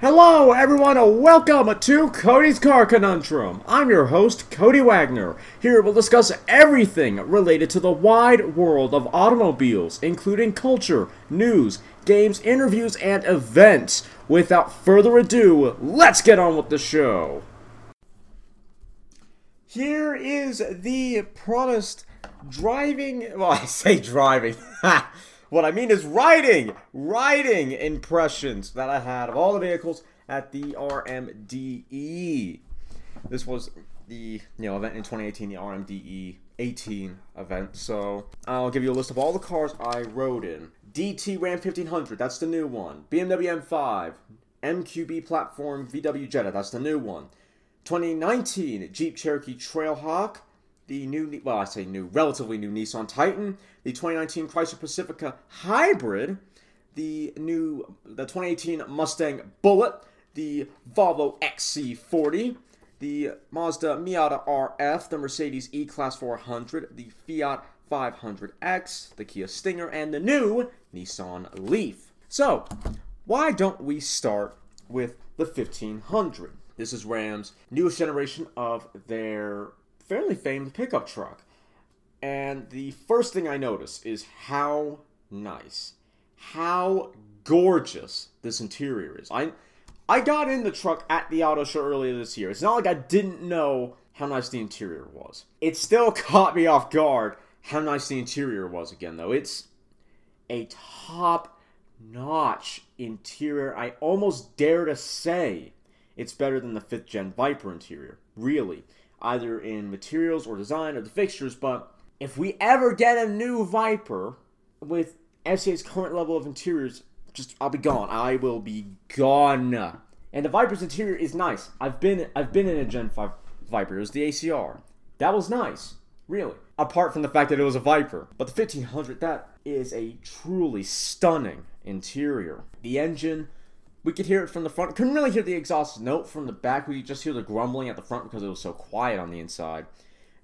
Hello, everyone, and welcome to Cody's Car Conundrum. I'm your host, Cody Wagner. Here we'll discuss everything related to the wide world of automobiles, including culture, news, games, interviews, and events. Without further ado, let's get on with the show. Here is the promised driving. Well, I say driving. what I mean is riding, riding impressions that I had of all the vehicles at the RMDE. This was the you know event in 2018, the RMDE 18 event. So I'll give you a list of all the cars I rode in. DT Ram 1500, that's the new one. BMW M5, MQB platform VW Jetta, that's the new one. 2019 Jeep Cherokee Trailhawk, the new, well, I say new, relatively new Nissan Titan, the 2019 Chrysler Pacifica Hybrid, the new, the 2018 Mustang Bullitt, the Volvo XC40, the Mazda Miata RF, the Mercedes E-Class 400, the Fiat 500X, the Kia Stinger, and the new Nissan Leaf. So, why don't we start with the 1500? This is Ram's newest generation of their fairly famed pickup truck. And the first thing I notice is how nice, how gorgeous this interior is. I I got in the truck at the auto show earlier this year. It's not like I didn't know how nice the interior was. It still caught me off guard how nice the interior was again though. It's a top notch interior. I almost dare to say it's better than the 5th gen Viper interior. Really. Either in materials or design or the fixtures, but if we ever get a new Viper with FCA's current level of interiors, just I'll be gone. I will be gone. And the Viper's interior is nice. I've been I've been in a Gen 5 Viper. It was the ACR. That was nice. Really. Apart from the fact that it was a Viper. But the 1500, that is a truly stunning interior. The engine, we could hear it from the front. Couldn't really hear the exhaust note from the back. We just hear the grumbling at the front because it was so quiet on the inside.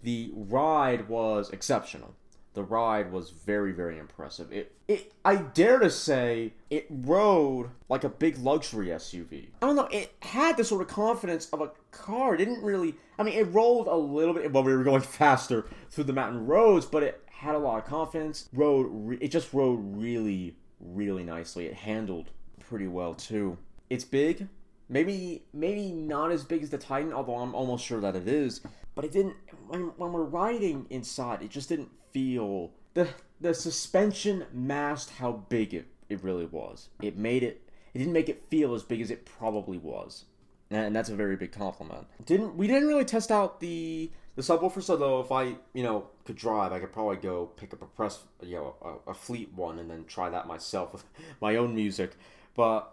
The ride was exceptional. The ride was very, very impressive. It, it, I dare to say, it rode like a big luxury SUV. I don't know. It had the sort of confidence of a car. It didn't really. I mean, it rolled a little bit while we were going faster through the mountain roads, but it had a lot of confidence. Rode. It just rode really, really nicely. It handled pretty well too. It's big. Maybe maybe not as big as the Titan, although I'm almost sure that it is. But it didn't when, when we're riding inside, it just didn't feel the the suspension masked how big it, it really was. It made it it didn't make it feel as big as it probably was. And that's a very big compliment. Didn't we didn't really test out the the subwoofer, so though if I, you know, could drive, I could probably go pick up a press, you know, a, a fleet one and then try that myself with my own music. But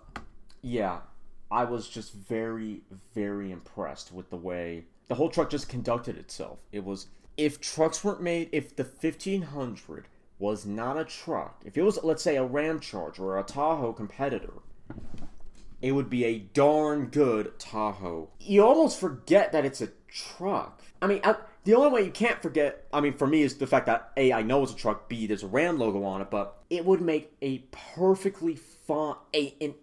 yeah, I was just very, very impressed with the way the whole truck just conducted itself. It was if trucks weren't made, if the 1500 was not a truck, if it was, let's say, a Ram Charger or a Tahoe competitor, it would be a darn good Tahoe. You almost forget that it's a truck. I mean, I, the only way you can't forget, I mean, for me, is the fact that A, I know it's a truck, B, there's a Ram logo on it, but it would make a perfectly a, an,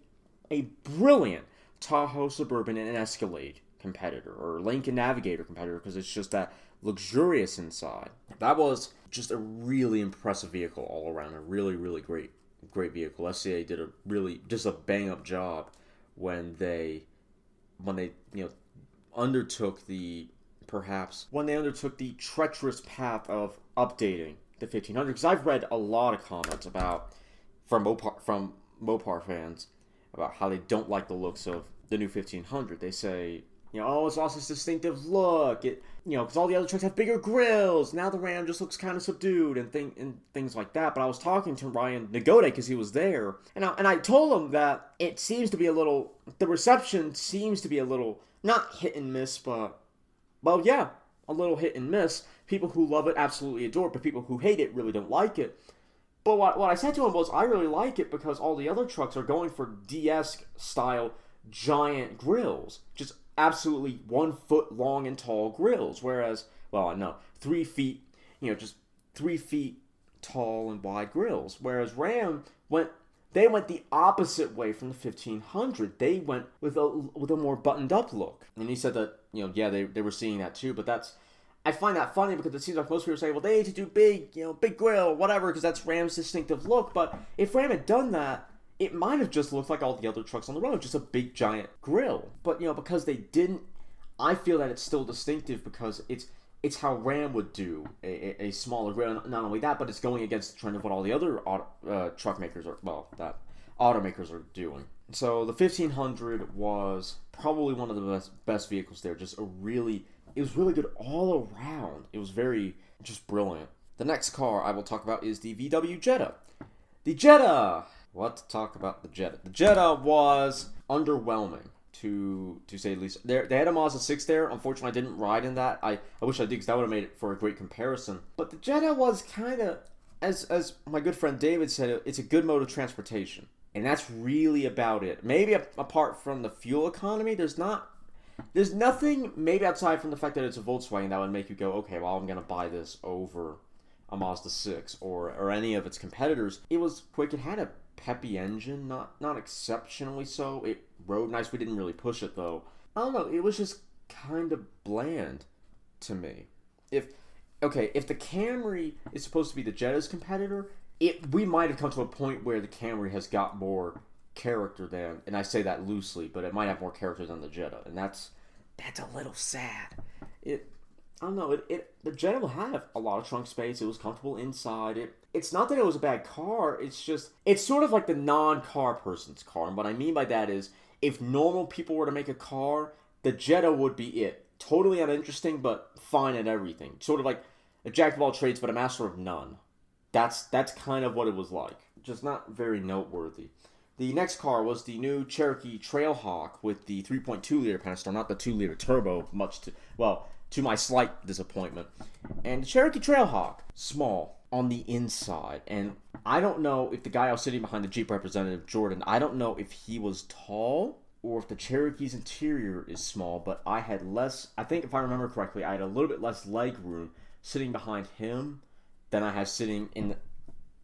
a brilliant Tahoe Suburban and an Escalade competitor or Lincoln Navigator competitor because it's just that luxurious inside. That was just a really impressive vehicle all around. A really, really great, great vehicle. FCA did a really just a bang up job when they when they you know undertook the perhaps when they undertook the treacherous path of updating the 1500 because I've read a lot of comments about from Mopar from Mopar fans about how they don't like the looks of the new 1500. They say, you know, oh, it's lost its distinctive look. It, you know, because all the other trucks have bigger grills. Now the Ram just looks kind of subdued and thing and things like that. But I was talking to Ryan Nagode because he was there, and I, and I told him that it seems to be a little. The reception seems to be a little not hit and miss, but well, yeah, a little hit and miss. People who love it absolutely adore it, but people who hate it really don't like it. But what, what I said to him was, I really like it because all the other trucks are going for DS style giant grills, just absolutely one foot long and tall grills. Whereas, well, no, three feet, you know, just three feet tall and wide grills. Whereas Ram went They went the opposite way from the 1500. They went with a with a more buttoned up look. And he said that you know yeah they, they were seeing that too, but that's I find that funny because it seems like most people say, well, they need to do big, you know, big grill, whatever, because that's Ram's distinctive look. But if Ram had done that, it might have just looked like all the other trucks on the road, just a big giant grill. But you know, because they didn't, I feel that it's still distinctive because it's it's how Ram would do a, a, smaller grill. Not only that, but it's going against the trend of what all the other auto, uh, truck makers are, well, that automakers are doing. So the 1500 was probably one of the best best vehicles there. Just a really, it was really good all around. It was very just brilliant. The next car I will talk about is the VW Jetta. The Jetta. What to talk about the Jetta? The Jetta was underwhelming to to say the least. There, they had a Mazda 6 there. Unfortunately, I didn't ride in that. I, I wish I did because that would have made it for a great comparison. But the Jetta was kind of, as as my good friend David said, it's a good mode of transportation, and that's really about it. Maybe apart from the fuel economy, there's not. There's nothing, maybe outside from the fact that it's a Volkswagen, that would make you go, okay, well, I'm gonna buy this over a Mazda 6 or or any of its competitors. It was quick. It had a peppy engine, not not exceptionally so. It rode nice. We didn't really push it though. I don't know. It was just kind of bland to me. If okay, if the Camry is supposed to be the Jetta's competitor, it we might have come to a point where the Camry has got more character than, and I say that loosely, but it might have more character than the Jetta, and that's that's a little sad. It I don't know. It, it the Jetta will have a lot of trunk space. It was comfortable inside. It it's not that it was a bad car. It's just it's sort of like the non-car person's car. And what I mean by that is if normal people were to make a car, the Jetta would be it. Totally uninteresting, but fine at everything. Sort of like a jack of all trades, but a master of none. That's that's kind of what it was like. Just not very noteworthy. The next car was the new Cherokee Trailhawk with the 3.2 liter Pentastar, not the 2 liter turbo. Much to well, to my slight disappointment. And the Cherokee Trailhawk, small on the inside. And I don't know if the guy I was sitting behind the Jeep representative, Jordan, I don't know if he was tall or if the Cherokee's interior is small, but I had less, I think if I remember correctly, I had a little bit less leg room sitting behind him than I had sitting in the,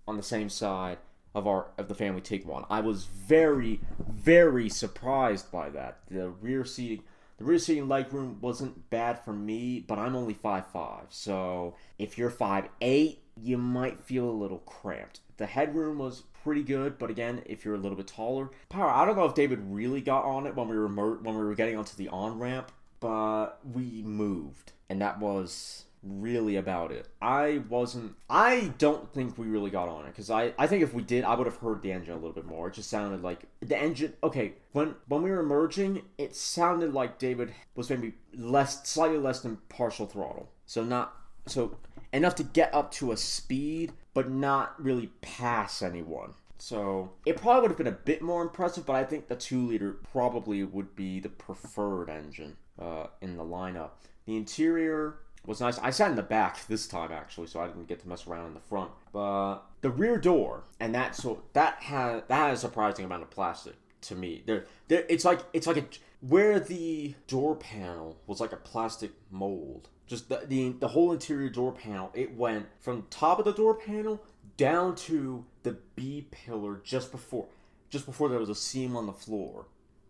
on the same side of our of the family Tiguan. I was very very surprised by that. The rear seating the rear seating legroom wasn't bad for me, but I'm only 5'5", so if you're 5'8", you might feel a little cramped. The headroom was pretty good, but again, if you're a little bit taller, power. I don't know if David really got on it when we were when we were getting onto the on ramp, but we moved, and that was really about it. I wasn't. I don't think we really got on it because I. I think if we did, I would have heard the engine a little bit more. It just sounded like the engine. Okay, when when we were merging, it sounded like David was maybe less, slightly less than partial throttle. So not so enough to get up to a speed, but not really pass anyone. So it probably would have been a bit more impressive, but I think the two liter probably would be the preferred engine uh, in the lineup. The interior was nice. I sat in the back this time actually, so I didn't get to mess around in the front. But the rear door and that so that had that had a surprising amount of plastic to me. There, there it's like it's like a where the door panel was like a plastic mold. Just the, the the whole interior door panel, it went from top of the door panel down to the B pillar just before just before there was a seam on the floor.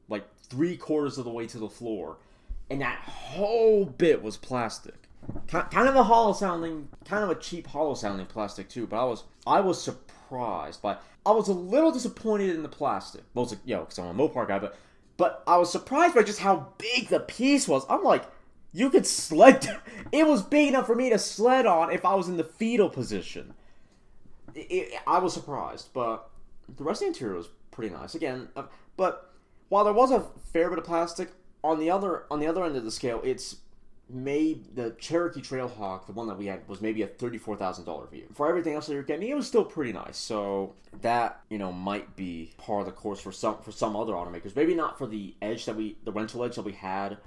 Like three quarters of the way to the floor. And that whole bit was plastic kind of a hollow sounding, kind of a cheap hollow sounding plastic too. But I was I was surprised by. I was a little disappointed in the plastic. Mostly, you know, because I'm a Mopar guy, but but I was surprised by just how big the piece was. I'm like, you could sled. It was big enough for me to sled on if I was in the fetal position. It, it, I was surprised, but the rest of the interior was pretty nice. Again, uh, but while there was a fair bit of plastic on the other on the other end of the scale, it's made the Cherokee Trailhawk, the one that we had, was maybe a thirty-four thousand dollar vehicle. For everything else that you're getting, it was still pretty nice. So that you know might be part of the course for some for some other automakers. Maybe not for the Edge that we the rental Edge that we had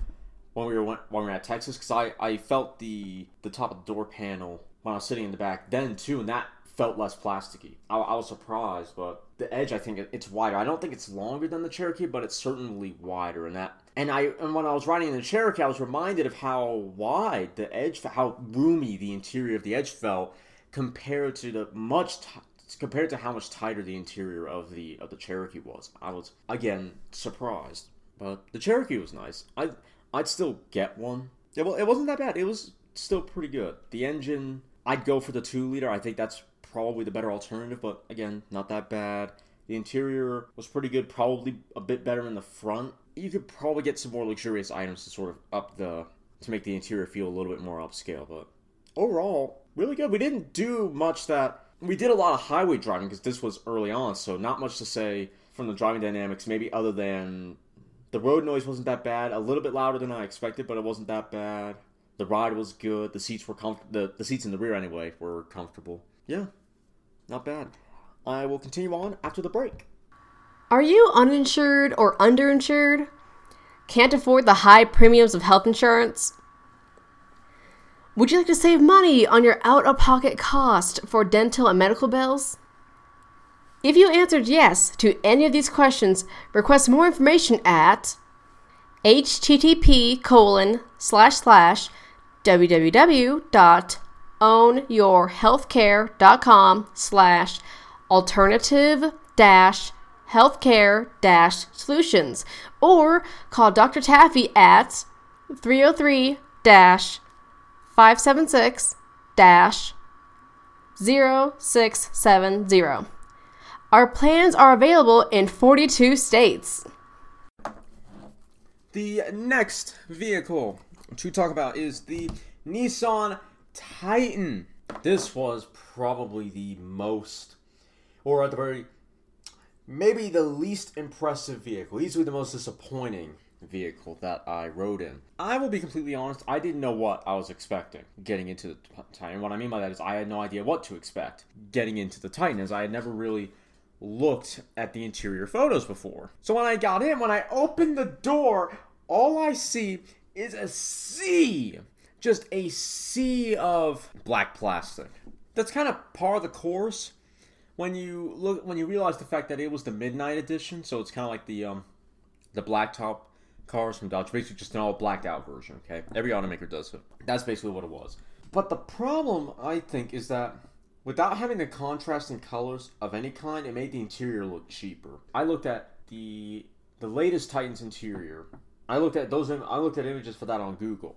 when we were when we were at Texas, because I I felt the the top of the door panel when I was sitting in the back then too, and that felt less plasticky. I, I was surprised, but the edge I think it, it's wider. I don't think it's longer than the Cherokee, but it's certainly wider, and that and I and when I was riding in the Cherokee, I was reminded of how wide the edge, how roomy the interior of the edge felt compared to the much t- compared to how much tighter the interior of the of the Cherokee was. I was again surprised, but the Cherokee was nice. I I'd still get one. Well, it wasn't that bad. It was still pretty good. The engine, I'd go for the two liter. I think that's probably the better alternative, but again, not that bad. The interior was pretty good, probably a bit better in the front. You could probably get some more luxurious items to sort of up the to make the interior feel a little bit more upscale, but overall, really good. We didn't do much that we did a lot of highway driving because this was early on, so not much to say from the driving dynamics, maybe other than the road noise wasn't that bad. A little bit louder than I expected, but it wasn't that bad. The ride was good. The seats were comfortable. The, the seats in the rear, anyway, were comfortable. Yeah, not bad. I will continue on after the break. Are you uninsured or underinsured? Can't afford the high premiums of health insurance? Would you like to save money on your out of pocket cost for dental and medical bills? If you answered yes to any of these questions, request more information at http colon slash slash www.ownyourhealthcare.com slash alternative dash healthcare solutions or call Dr. Taffy at 303 dash 576 dash 0670. Our plans are available in 42 states. The next vehicle to talk about is the Nissan Titan. This was probably the most, or at the very, maybe the least impressive vehicle, easily the most disappointing vehicle that I rode in. I will be completely honest, I didn't know what I was expecting getting into the Titan. What I mean by that is I had no idea what to expect getting into the Titan, as I had never really looked at the interior photos before. So when I got in, when I opened the door, all I see is a sea. Just a sea of black plastic. That's kind of par the course when you look when you realize the fact that it was the midnight edition, so it's kind of like the um the blacktop cars from Dodge, basically just an all blacked out version. Okay, every automaker does it. That's basically what it was. But the problem I think is that Without having the contrasting colors of any kind, it made the interior look cheaper. I looked at the the latest Titans interior. I looked at those. I looked at images for that on Google.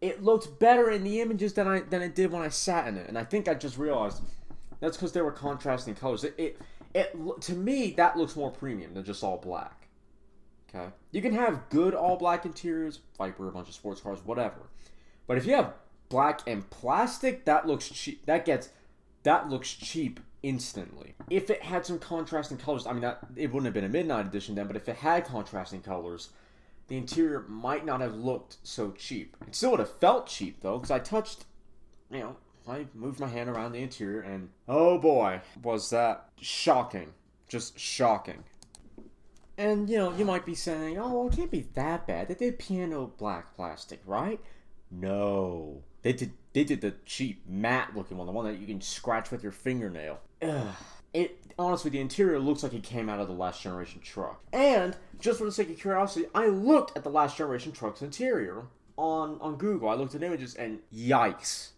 It looked better in the images than I than it did when I sat in it, and I think I just realized that's because there were contrasting colors. It, it it to me that looks more premium than just all black. Okay, you can have good all black interiors, Viper, a bunch of sports cars, whatever. But if you have black and plastic, that looks cheap. That gets that looks cheap instantly. If it had some contrasting colors, I mean, that it wouldn't have been a midnight edition then, but if it had contrasting colors, the interior might not have looked so cheap. It still would have felt cheap though, because I touched, you know, I moved my hand around the interior, and oh boy, was that shocking! Just shocking. And you know, you might be saying, "Oh, it can't be that bad. They did piano black plastic, right?" No, they did they did the cheap matte looking one, the one that you can scratch with your fingernail. Ugh. It honestly, the interior looks like it came out of the last generation truck. And just for the sake of curiosity, I looked at the last generation truck's interior on on Google. I looked at images and yikes,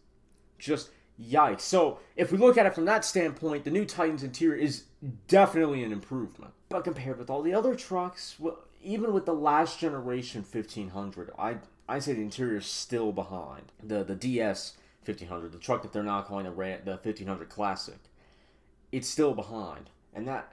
just yikes. So if we look at it from that standpoint, the new Titan's interior is definitely an improvement. But compared with all the other trucks, well, even with the last generation 1500, I I say the interior is still behind the the DS 1500, the truck that they're now calling the Ram, the 1500 Classic. It's still behind, and that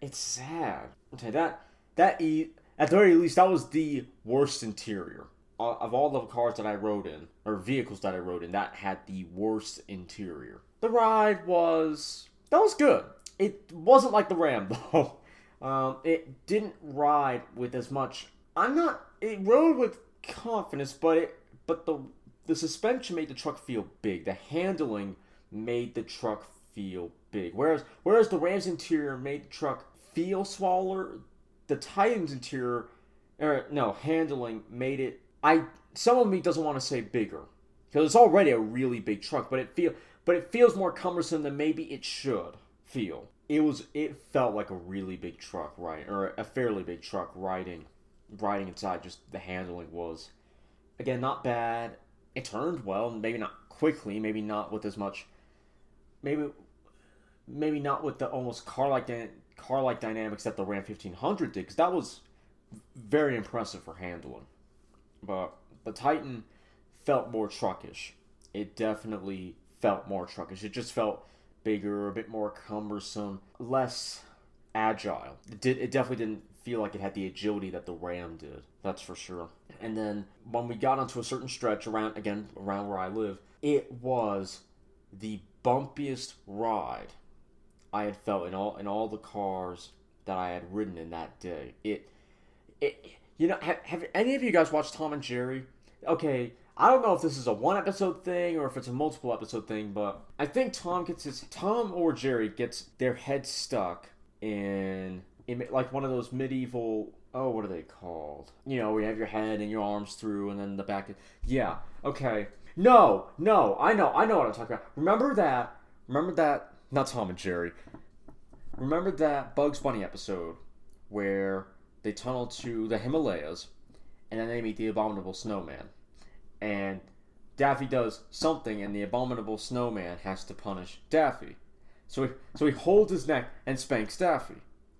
it's sad. Okay, that that e at the very least that was the worst interior of all the cars that I rode in or vehicles that I rode in. That had the worst interior. The ride was that was good. It wasn't like the Ram though. Um, it didn't ride with as much. I'm not. It rode with confidence, but it, but the the suspension made the truck feel big. The handling made the truck feel big. Whereas whereas the Rams interior made the truck feel smaller, the Titans interior, or no handling made it. I some of me doesn't want to say bigger because it's already a really big truck, but it feel but it feels more cumbersome than maybe it should feel. It was it felt like a really big truck, right, or a fairly big truck riding riding inside, just the handling was again not bad. It turned well, maybe not quickly, maybe not with as much, maybe maybe not with the almost car-like car-like dynamics that the Ram 1500 did, because that was very impressive for handling. But the Titan felt more truckish. It definitely felt more truckish. It just felt bigger, a bit more cumbersome, less agile. It did. It definitely didn't feel like it had the agility that the Ram did. That's for sure. And then when we got onto a certain stretch around again around where I live, it was the bumpiest ride I had felt in all in all the cars that I had ridden in that day. It it you know have, have any of you guys watched Tom and Jerry? Okay, I don't know if this is a one episode thing or if it's a multiple episode thing, but I think Tom gets his Tom or Jerry gets their head stuck in in like one of those medieval oh what are they called? You know, where you have your head and your arms through and then the back. Yeah, okay. No, no, I know, I know what I'm talking about. Remember that? Remember that? Not Tom and Jerry. Remember that Bugs Bunny episode where they tunnel to the Himalayas and then they meet the abominable snowman and Daffy does something, and the abominable snowman has to punish Daffy. So he, so he holds his neck and spanks Daffy.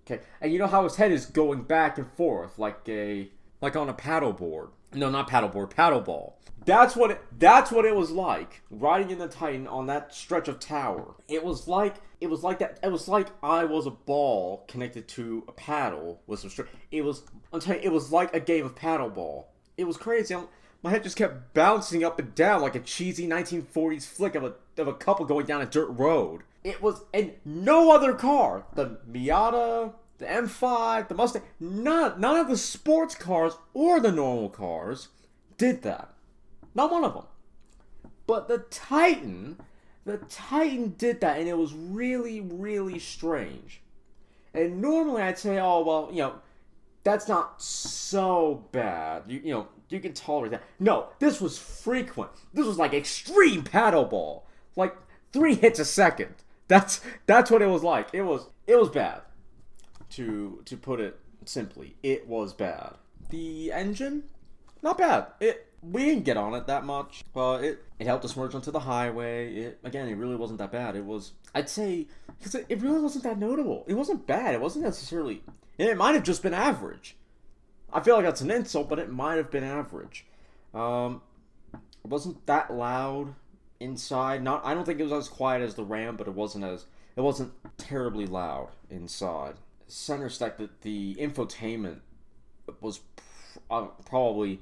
Okay, and you know how his head is going back and forth like a like on a paddleboard. No, not paddleboard, paddleball. That's what it, that's what it was like riding in the Titan on that stretch of tower. It was like it was like that. It was like I was a ball connected to a paddle with some string. It was I'm telling you, it was like a game of paddleball. It was crazy. I'm, my head just kept bouncing up and down like a cheesy 1940s flick of a, of a couple going down a dirt road. It was, and no other car, the Miata, the M5, the Mustang, none, none of the sports cars or the normal cars did that. Not one of them. But the Titan, the Titan did that, and it was really, really strange. And normally I'd say, oh, well, you know, that's not so bad. You, you know, you can tolerate that. No, this was frequent. This was like extreme paddleball. Like three hits a second. That's that's what it was like. It was it was bad. To to put it simply, it was bad. The engine, not bad. It we didn't get on it that much, but it it helped us merge onto the highway. It again, it really wasn't that bad. It was I'd say because it, it really wasn't that notable. It wasn't bad. It wasn't necessarily. It might have just been average. I feel like that's an insult, but it might have been average. Um, it wasn't that loud inside. Not, I don't think it was as quiet as the Ram, but it wasn't as it wasn't terribly loud inside. Center stack, that the infotainment was pr- uh, probably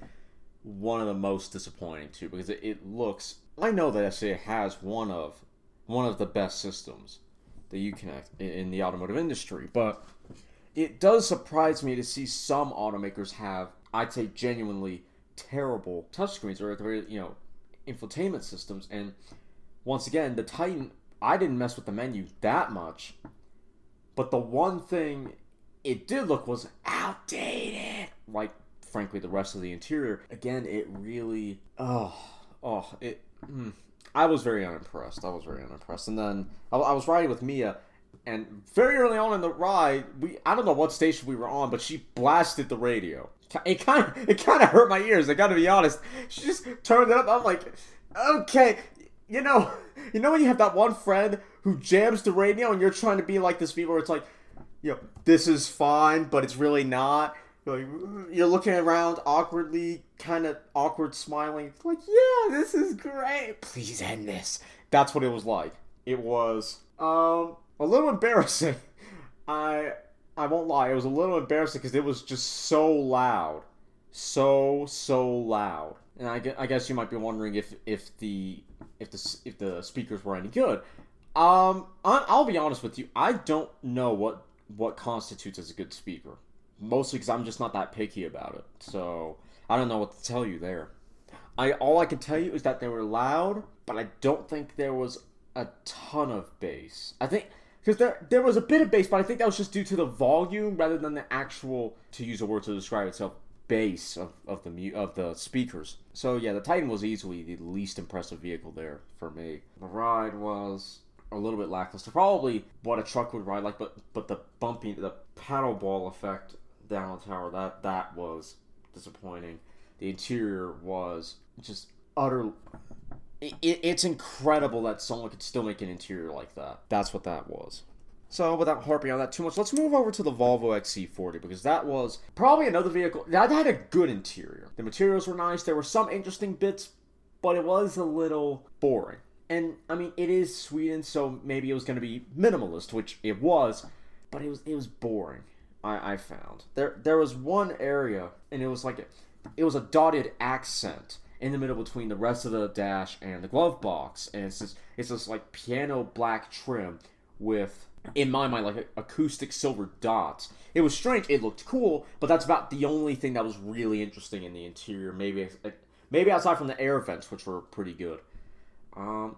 one of the most disappointing too, because it, it looks. I know that FCA has one of one of the best systems that you connect in, in the automotive industry, but it does surprise me to see some automakers have, I'd say, genuinely terrible touchscreens or you know, infotainment systems. And once again, the Titan, I didn't mess with the menu that much, but the one thing it did look was outdated. Like, frankly, the rest of the interior. Again, it really, oh, oh, it. Mm, I was very unimpressed. I was very unimpressed. And then I, I was riding with Mia, and very early on in the ride, we I don't know what station we were on, but she blasted the radio. It kind of it kind of hurt my ears. I got to be honest. She just turned it up. I'm like, okay, you know, you know when you have that one friend who jams the radio, and you're trying to be like this people where it's like, you know, this is fine, but it's really not. You're looking around awkwardly, kind of awkward smiling. It's like, yeah, this is great. Please end this. That's what it was like. It was um a little embarrassing. I I won't lie, it was a little embarrassing because it was just so loud, so so loud. And I, I guess you might be wondering if if the if the if the speakers were any good. Um, I'll be honest with you, I don't know what what constitutes as a good speaker. Mostly because I'm just not that picky about it. So I don't know what to tell you there. I all I can tell you is that they were loud, but I don't think there was a ton of bass. I think because there there was a bit of bass, but I think that was just due to the volume rather than the actual, to use a word to describe itself, bass of, of the of the speakers. So yeah, the Titan was easily the least impressive vehicle there for me. The ride was a little bit lackluster, probably what a truck would ride like, but but the bumping, the paddle ball effect down the tower that that was disappointing. The interior was just utter it, it's incredible that someone could still make an interior like that. That's what that was. So, without harping on that too much, let's move over to the Volvo XC40 because that was probably another vehicle that had a good interior. The materials were nice, there were some interesting bits, but it was a little boring. And I mean, it is Sweden, so maybe it was going to be minimalist, which it was, but it was it was boring. I, I found there there was one area, and it was like it was a dotted accent in the middle between the rest of the dash and the glove box, and it's this it's this like piano black trim with in my mind like acoustic silver dots. It was strange. It looked cool, but that's about the only thing that was really interesting in the interior. Maybe maybe outside from the air vents, which were pretty good. Um,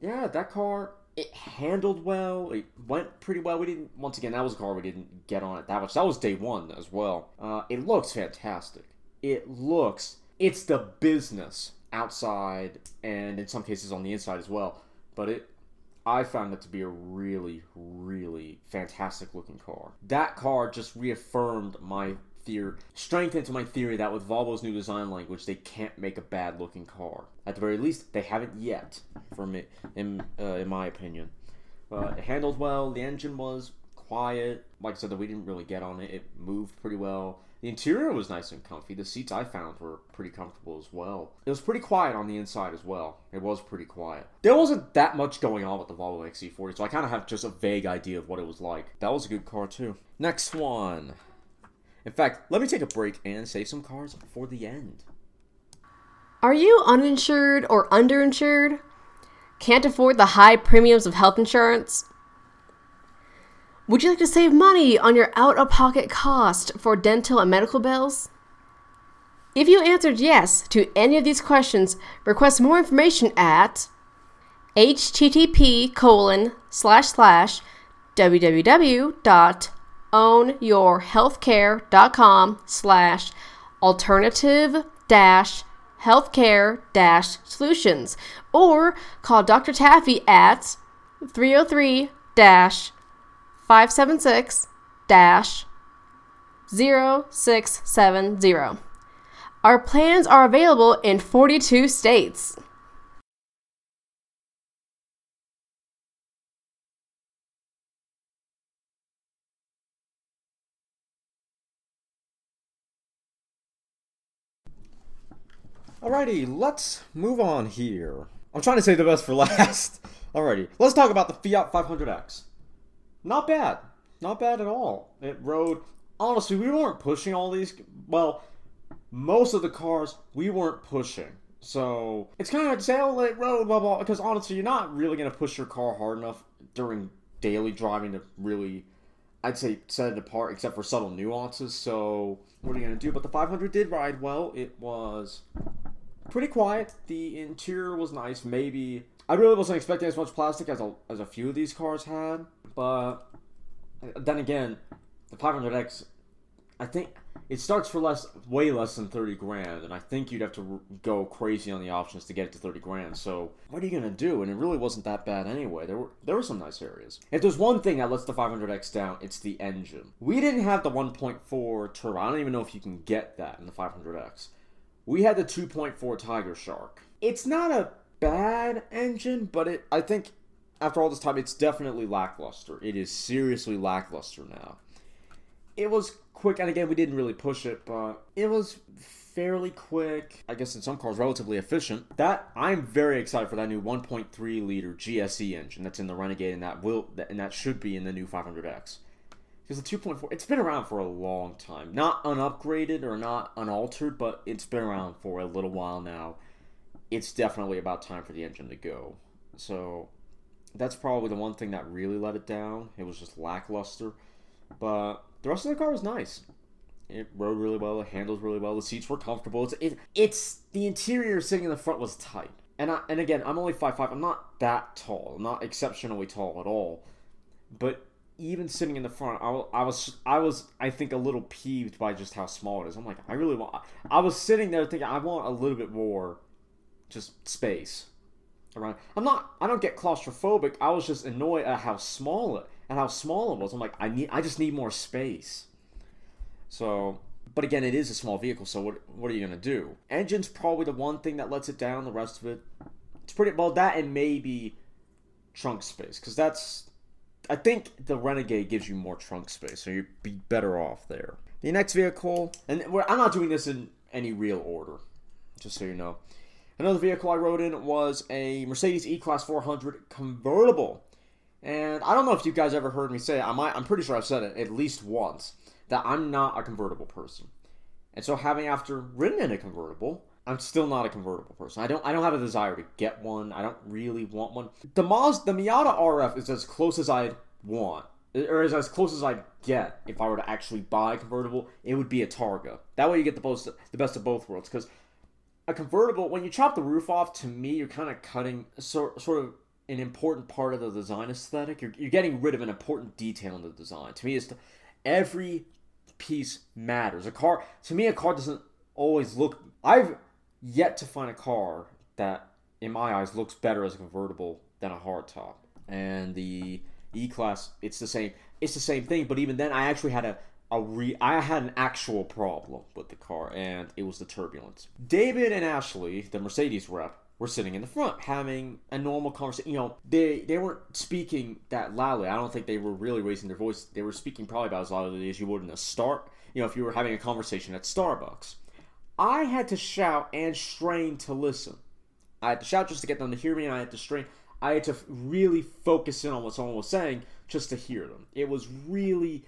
yeah, that car it handled well. It went pretty well. We didn't once again that was a car we didn't get on it that much. That was day one as well. Uh, it looks fantastic. It looks it's the business outside and in some cases on the inside as well. But it I found it to be a really, really fantastic looking car. That car just reaffirmed my theory, strengthened my theory that with Volvo's new design language, they can't make a bad looking car. At the very least, they haven't yet, for me, in, uh, in my opinion. Uh, it handled well, the engine was quiet. Like I said, that we didn't really get on it. It moved pretty well. The interior was nice and comfy. The seats I found were pretty comfortable as well. It was pretty quiet on the inside as well. It was pretty quiet. There wasn't that much going on with the Volvo XC40, so I kind of have just a vague idea of what it was like. That was a good car too. Next one. In fact, let me take a break and save some cars for the end. Are you uninsured or underinsured? Can't afford the high premiums of health insurance? Would you like to save money on your out of pocket cost for dental and medical bills? If you answered yes to any of these questions, request more information at http colon slash slash www.ownyourhealthcare.com slash alternative dash healthcare dash solutions or call Dr. Taffy at 303 dash 576 0670. Our plans are available in 42 states. Alrighty, let's move on here. I'm trying to say the best for last. Alrighty, let's talk about the Fiat 500X. Not bad. Not bad at all. It rode. Honestly, we weren't pushing all these. Well, most of the cars we weren't pushing. So it's kind of like say, oh, it rode, blah, blah. Because honestly, you're not really going to push your car hard enough during daily driving to really, I'd say, set it apart, except for subtle nuances. So what are you going to do? But the 500 did ride well. It was pretty quiet. The interior was nice. Maybe I really wasn't expecting as much plastic as a, as a few of these cars had. But uh, then again, the 500X, I think it starts for less, way less than 30 grand, and I think you'd have to go crazy on the options to get it to 30 grand. So what are you gonna do? And it really wasn't that bad anyway. There were there were some nice areas. If there's one thing that lets the 500X down, it's the engine. We didn't have the 1.4 turbo. I don't even know if you can get that in the 500X. We had the 2.4 Tiger Shark. It's not a bad engine, but it I think after all this time, it's definitely lackluster. It is seriously lackluster now. It was quick, and again, we didn't really push it, but it was fairly quick. I guess in some cars, relatively efficient. That I'm very excited for that new 1.3 liter GSE engine that's in the Renegade, and that will and that should be in the new 500X. Because the 2.4, it's been around for a long time. Not unupgraded or not unaltered, but it's been around for a little while now. It's definitely about time for the engine to go. So that's probably the one thing that really let it down. It was just lackluster. But the rest of the car was nice. It rode really well. It handles really well. The seats were comfortable. It's it, it's the interior sitting in the front was tight. And I, and again, I'm only five five. I'm not that tall. I'm not exceptionally tall at all. But even sitting in the front, I, I was I was I think a little peeved by just how small it is. I'm like, I really want. I was sitting there thinking I want a little bit more, just space around. I'm not. I don't get claustrophobic. I was just annoyed at how small it at how small it was. I'm like, I need. I just need more space. So, but again, it is a small vehicle. So what? What are you gonna do? Engine's probably the one thing that lets it down. The rest of it, It's pretty well that and maybe trunk space because that's I think the Renegade gives you more trunk space, so you'd be better off there. The next vehicle, and I'm not doing this in any real order, just so you know. Another vehicle I rode in was a Mercedes E-Class 400 convertible. And I don't know if you guys ever heard me say. I might, I'm pretty sure I've said it at least once that I'm not a convertible person. And so having after ridden in a convertible, I'm still not a convertible person. I don't I don't have a desire to get one. I don't really want one. The Maz the Miata RF is as close as I'd want. Or is as close as I'd get if I were to actually buy a convertible. It would be a Targa. That way you get the most the best of both worlds. Because a convertible, when you chop the roof off, to me you're kind of cutting sort sort of an important part of the design aesthetic. You're, you're getting rid of an important detail in the design. To me, it's the, every piece matters. A car, to me, a car doesn't always look. I've yet to find a car that, in my eyes, looks better as a convertible than a hardtop. And the E class, it's the same. It's the same thing. But even then, I actually had a a re. I had an actual problem with the car, and it was the turbulence. David and Ashley, the Mercedes rep, were sitting in the front having a normal conversation. You know, they they weren't speaking that loudly. I don't think they were really raising their voice. They were speaking probably about as loudly as you would in a start. You know, if you were having a conversation at Starbucks. I had to shout and strain to listen. I had to shout just to get them to hear me, and I had to strain. I had to really focus in on what someone was saying just to hear them. It was really,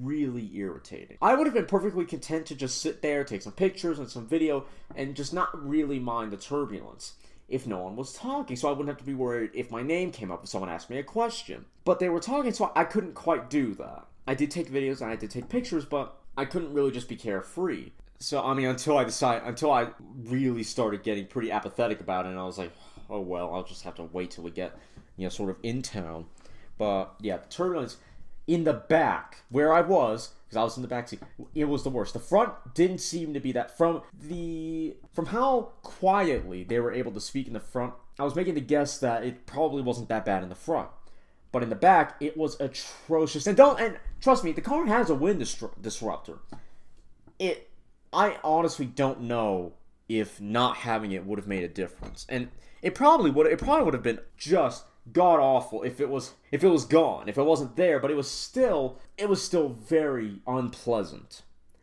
really irritating. I would have been perfectly content to just sit there, take some pictures and some video, and just not really mind the turbulence if no one was talking, so I wouldn't have to be worried if my name came up if someone asked me a question. But they were talking, so I couldn't quite do that. I did take videos and I did take pictures, but I couldn't really just be carefree. So I mean, until I decided, until I really started getting pretty apathetic about it, and I was like, oh well, I'll just have to wait till we get, you know, sort of in town. But yeah, turbulence in the back where I was because I was in the back seat. It was the worst. The front didn't seem to be that from the from how quietly they were able to speak in the front. I was making the guess that it probably wasn't that bad in the front, but in the back it was atrocious. And don't and trust me, the car has a wind disruptor. It I honestly don't know if not having it would have made a difference. And it probably would it probably would have been just god awful if it was if it was gone if it wasn't there but it was still it was still very unpleasant.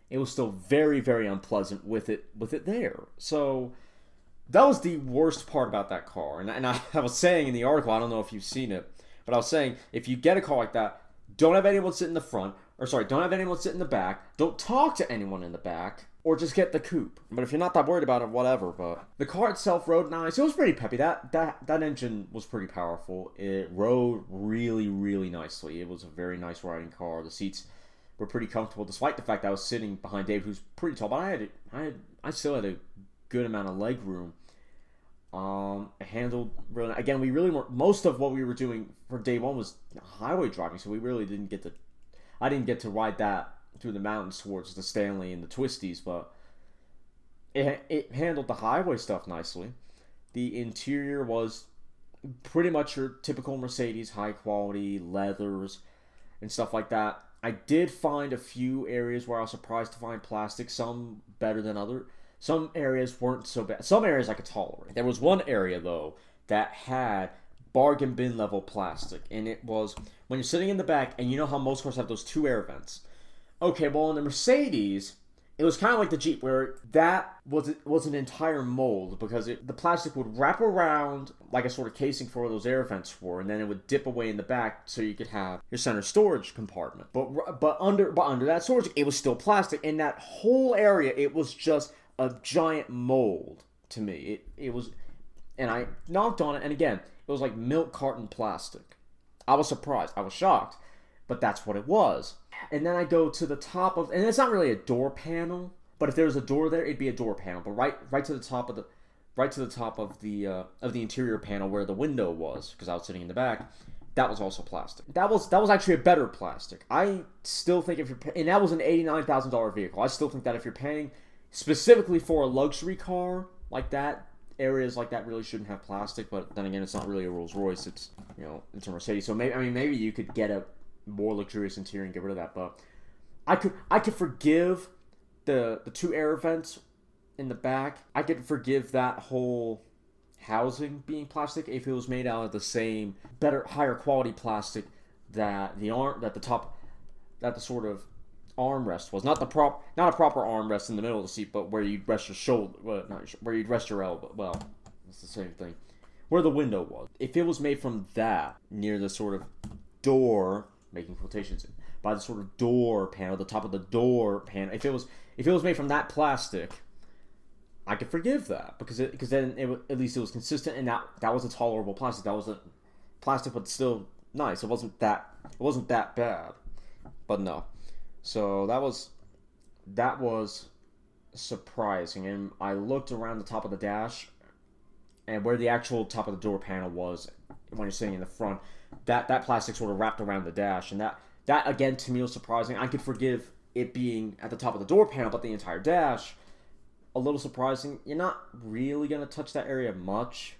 It was still very very unpleasant with it with it there. So that was the worst part about that car. And, and I, I was saying in the article i don't know if you've seen it but i was saying if you get a car like that don't have anyone sit in the front or sorry don't have anyone sit in the back don't talk to anyone in the back or just get the coupe. But if you're not that worried about it, whatever. But the car itself rode nice. It was pretty peppy. That that that engine was pretty powerful. It rode really really nicely. It was a very nice riding car. The seats were pretty comfortable, despite the fact I was sitting behind Dave, who's pretty tall. But I had I had I still had a good amount of leg room. Um, handled really again. We really weren't. Most of what we were doing for day one was highway driving, so we really didn't get to. I didn't get to ride that through the mountains towards the Stanley and the Twisties, but it, it handled the highway stuff nicely. The interior was pretty much your typical Mercedes, high quality leathers and stuff like that. I did find a few areas where I was surprised to find plastic, some better than other. Some areas weren't so bad. Some areas I could tolerate. There was one area though that had bargain bin level plastic, and it was when you're sitting in the back, and you know how most cars have those two air vents. Okay, well, in the Mercedes, it was kind of like the Jeep, where that was was an entire mold because it, the plastic would wrap around like a sort of casing for where those air vents were, and then it would dip away in the back so you could have your center storage compartment. But but under but under that storage, it was still plastic. In that whole area, it was just a giant mold to me. It it was, and I knocked on it, and again, it was like milk carton plastic. I was surprised. I was shocked, but that's what it was and then I go to the top of, and it's not really a door panel, but if there was a door there, it'd be a door panel. But right, right to the top of the, right to the top of the uh, of the interior panel where the window was, because I was sitting in the back, that was also plastic. That was that was actually a better plastic. I still think if you're, and that was an eighty nine thousand dollar vehicle. I still think that if you're paying specifically for a luxury car like that, areas like that really shouldn't have plastic. But then again, it's not really a Rolls Royce. It's you know it's a Mercedes. So maybe I mean maybe you could get a more luxurious interior and get rid of that. But I could I could forgive the the two air vents in the back. I could forgive that whole housing being plastic if it was made out of the same better higher quality plastic that the arm that the top that the sort of armrest was not the prop not a proper armrest in the middle of the seat but where you'd rest your shoulder well, not where you'd rest your elbow well it's the same thing where the window was if it was made from that near the sort of door making quotations by the sort of door panel the top of the door panel if it was if it was made from that plastic I could forgive that because it, because then it, at least it was consistent and that that was a tolerable plastic. That was a plastic, but still nice. It wasn't that it wasn't that bad, but no. So that was that was surprising, and I looked around the top of the dash, and where the actual top of the door panel was when you're sitting in the front, that that plastic sort of wrapped around the dash, and that that again to me was surprising. I could forgive it being at the top of the door panel, but the entire dash a little surprising. You're not really to touch that area much.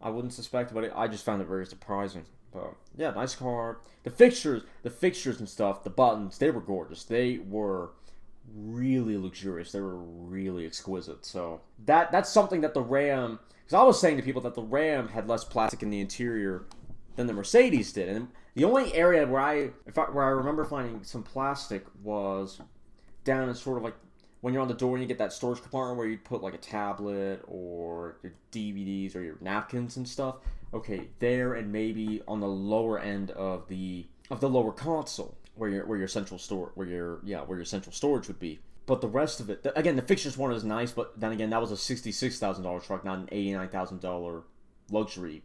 I wouldn't suspect, but I just found it very surprising. But yeah, nice car. The fixtures, the fixtures and stuff, the buttons, they were gorgeous. They were really luxurious. They were really exquisite. So that that's something that the Ram. Because I was saying to people that the Ram had less plastic in the interior than the Mercedes did, and the only area where I, if I, where I remember finding some plastic was down in sort of like when you're on the door and you get that storage compartment where you put like a tablet or your DVDs or your napkins and stuff. Okay, there and maybe on the lower end of the of the lower console where your where your central store where your yeah where your central storage would be. But the rest of it, the, again, the fixtures weren't as nice. But then again, that was a sixty-six thousand dollar truck, not an eighty-nine thousand dollar luxury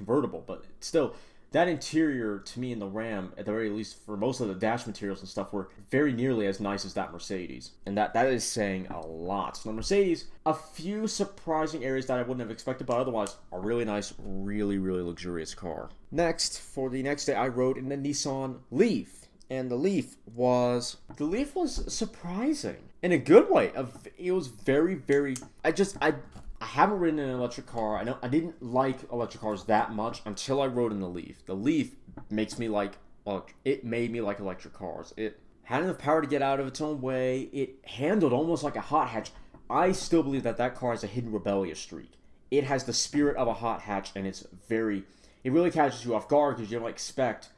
convertible. But still, that interior to me in the Ram, at the very least for most of the dash materials and stuff, were very nearly as nice as that Mercedes, and that that is saying a lot. So the Mercedes, a few surprising areas that I wouldn't have expected, but otherwise a really nice, really really luxurious car. Next, for the next day, I rode in the Nissan Leaf, and the Leaf was the Leaf was surprising in a good way. It was very very. I just I I haven't ridden an electric car. I know I didn't like electric cars that much until I rode in the Leaf. The Leaf makes me like it made me like electric cars. It had enough power to get out of its own way. It handled almost like a hot hatch. I still believe that that car has a hidden rebellious streak. It has the spirit of a hot hatch, and it's very. It really catches you off guard because you don't expect.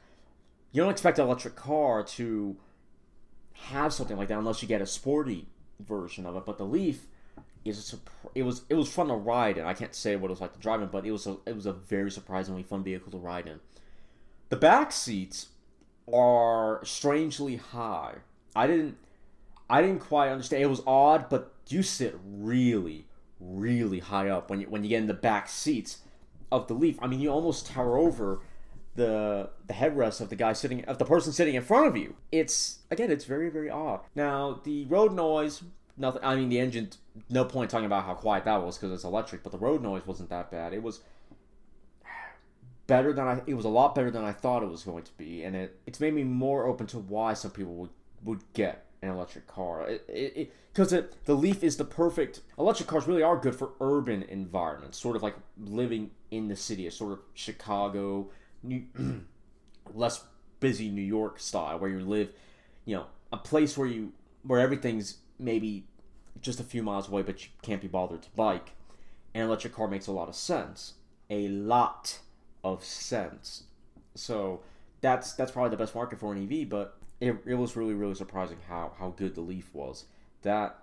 You don't expect an electric car to have something like that unless you get a sporty version of it. But the Leaf is a, it was it was fun to ride in. I can't say what it was like to drive in, but it was a it was a very surprisingly fun vehicle to ride in. The back seats are strangely high. I didn't I didn't quite understand. It was odd, but you sit really really high up when you when you get in the back seats of the Leaf. I mean, you almost tower over the the headrest of the guy sitting of the person sitting in front of you. It's again, it's very very odd. Now the road noise nothing. I mean, the engine. No point talking about how quiet that was because it's electric, but the road noise wasn't that bad. It was better than I. It was a lot better than I thought it was going to be, and it it's made me more open to why some people would would get an electric car. It because it, it, the Leaf is the perfect. Electric cars really are good for urban environments, sort of like living in the city, a sort of Chicago, New, less busy New York style, where you live, you know, a place where you where everything's maybe just a few miles away, but you can't be bothered to bike. An electric car makes a lot of sense. A lot of sense. So that's that's probably the best market for an EV, but it, it was really, really surprising how, how good the Leaf was. That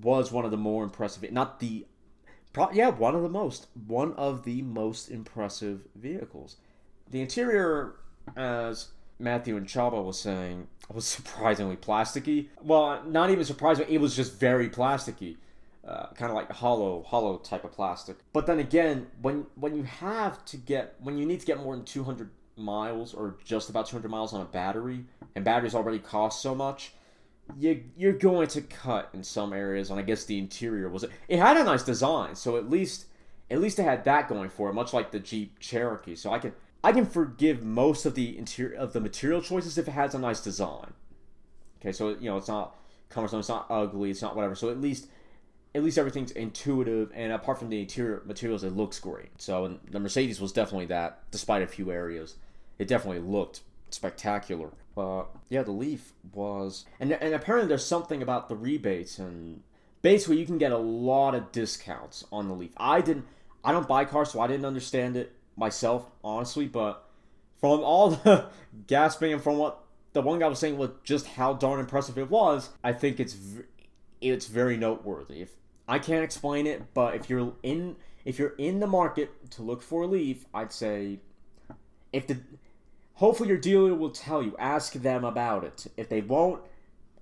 was one of the more impressive, not the, pro, yeah, one of the most, one of the most impressive vehicles. The interior, as Matthew and Chaba was saying was surprisingly plasticky. Well, not even surprising. It was just very plasticky, uh, kind of like hollow, hollow type of plastic. But then again, when when you have to get when you need to get more than 200 miles or just about 200 miles on a battery, and batteries already cost so much, you you're going to cut in some areas. And I guess the interior was it had a nice design, so at least at least it had that going for it, much like the Jeep Cherokee. So I can I can forgive most of the interior of the material choices if it has a nice design. Okay, so you know it's not cumbersome, it's not ugly, it's not whatever. So at least at least everything's intuitive, and apart from the interior materials, it looks great. So the Mercedes was definitely that, despite a few areas, it definitely looked spectacular. But yeah, the Leaf was, and and apparently there's something about the rebates, and basically you can get a lot of discounts on the Leaf. I didn't. I don't buy cars, so I didn't understand it myself, honestly. But from all the gasping and from what the one guy was saying was just how darn impressive it was, I think it's it's very noteworthy. If I can't explain it, but if you're in if you're in the market to look for a Leaf, I'd say if the hopefully your dealer will tell you. Ask them about it. If they won't,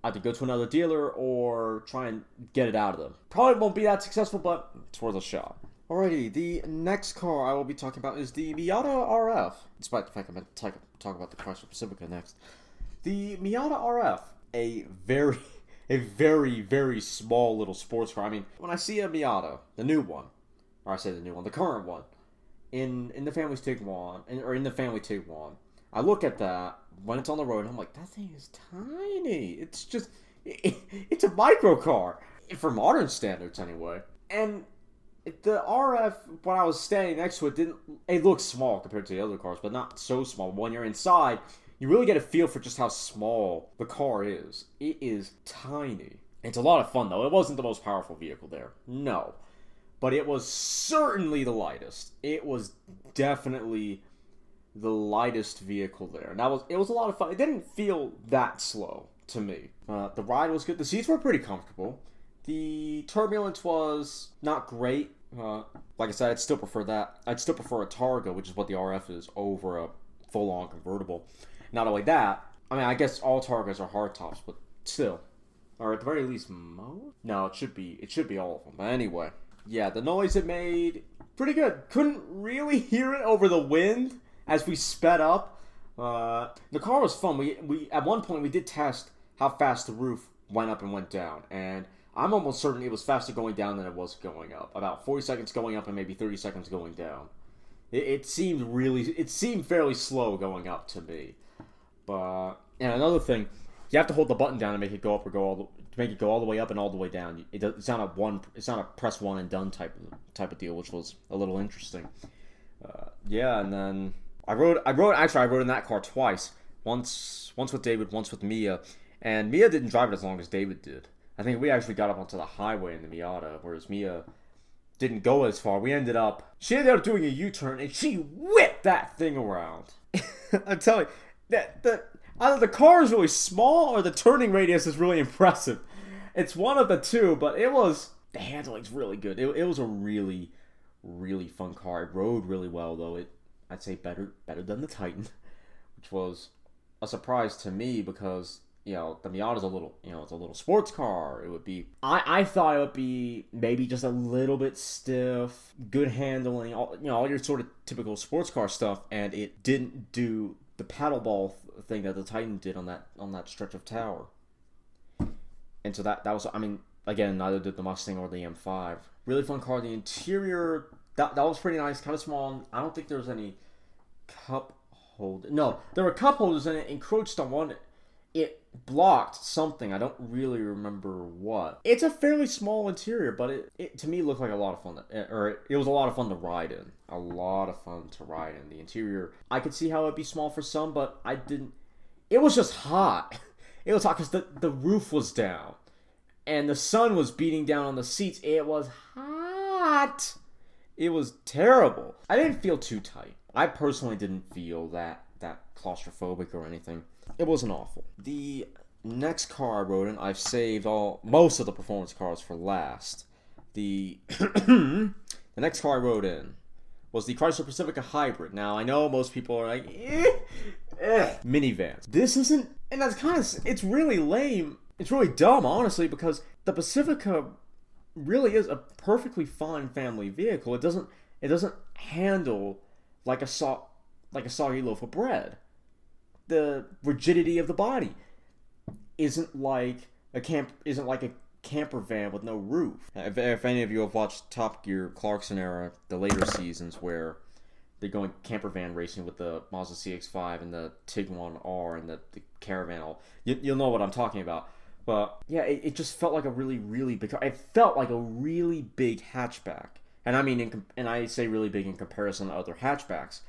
either go to another dealer or try and get it out of them. Probably won't be that successful, but it's worth a shot. Alrighty, the next car I will be talking about is the Miata RF. Despite the fact I'm going to talk, talk about the Chrysler Pacifica next. The Miata RF, a very, a very, very small little sports car. I mean, when I see a Miata, the new one, or I say the new one, the current one, in in the family Tiguan, in, or in the family Tiguan, I look at that when it's on the road, and I'm like, that thing is tiny. It's just, it, it's a micro car for modern standards, anyway. And the RF, when I was standing next to it, didn't. It looks small compared to the other cars, but not so small. When you're inside, you really get a feel for just how small the car is. It is tiny. It's a lot of fun though. It wasn't the most powerful vehicle there, no, but it was certainly the lightest. It was definitely the lightest vehicle there. And that was it was a lot of fun. It didn't feel that slow to me. Uh, the ride was good. The seats were pretty comfortable. The turbulence was not great. Uh, like I said, I'd still prefer that. I'd still prefer a Targa, which is what the RF is, over a full-on convertible. Not only that, I mean, I guess all Targas are hardtops, but still, or at the very least. No, it should be. It should be all of them. But anyway, yeah, the noise it made pretty good. Couldn't really hear it over the wind as we sped up. Uh, the car was fun. We we at one point we did test how fast the roof went up and went down, and I'm almost certain it was faster going down than it was going up. About 40 seconds going up and maybe 30 seconds going down. It, it seemed really, it seemed fairly slow going up to me. But and another thing, you have to hold the button down to make it go up or go all the, to make it go all the way up and all the way down. It, it's not a one, it's not a press one and done type of type of deal, which was a little interesting. Uh, yeah, and then I rode, I rode actually I rode in that car twice. Once, once with David, once with Mia, and Mia didn't drive it as long as David did. I think we actually got up onto the highway in the Miata, whereas Mia didn't go as far. We ended up, she ended up doing a U-turn and she whipped that thing around. I'm telling you, that the either the car is really small or the turning radius is really impressive. It's one of the two, but it was the handling's really good. It, it was a really, really fun car. It rode really well though. It I'd say better better than the Titan, which was a surprise to me because you know the Miata's a little you know it's a little sports car. It would be I I thought it would be maybe just a little bit stiff, good handling, all you know all your sort of typical sports car stuff, and it didn't do the paddle ball thing that the Titan did on that on that stretch of tower. And so that that was I mean again neither did the Mustang or the M5. Really fun car. The interior that, that was pretty nice, kind of small. I don't think there was any cup holder. No, there were cup holders and it encroached on one. Blocked something. I don't really remember what. It's a fairly small interior, but it, it to me looked like a lot of fun. To, eh, or it, it was a lot of fun to ride in. A lot of fun to ride in. The interior, I could see how it'd be small for some, but I didn't. It was just hot. It was hot because the, the roof was down and the sun was beating down on the seats. It was hot. It was terrible. I didn't feel too tight. I personally didn't feel that that claustrophobic or anything. It wasn't awful. The next car I rode in, I've saved all most of the performance cars for last. The the next car I rode in was the Chrysler Pacifica Hybrid. Now I know most people are like, eh, eh, minivans. This isn't, and that's kind of it's really lame. It's really dumb, honestly, because the Pacifica really is a perfectly fine family vehicle. It doesn't it doesn't handle like a so, like a soggy loaf of bread. The rigidity of the body isn't like a camp isn't like a camper van with no roof. If, if any of you have watched Top Gear Clarkson era, the later seasons where they're going camper van racing with the Mazda CX-5 and the Tiguan R and the, the Caravan, all you, you'll know what I'm talking about. But yeah, it, it just felt like a really, really big. It felt like a really big hatchback. And I mean, in, and I say really big in comparison to other hatchbacks.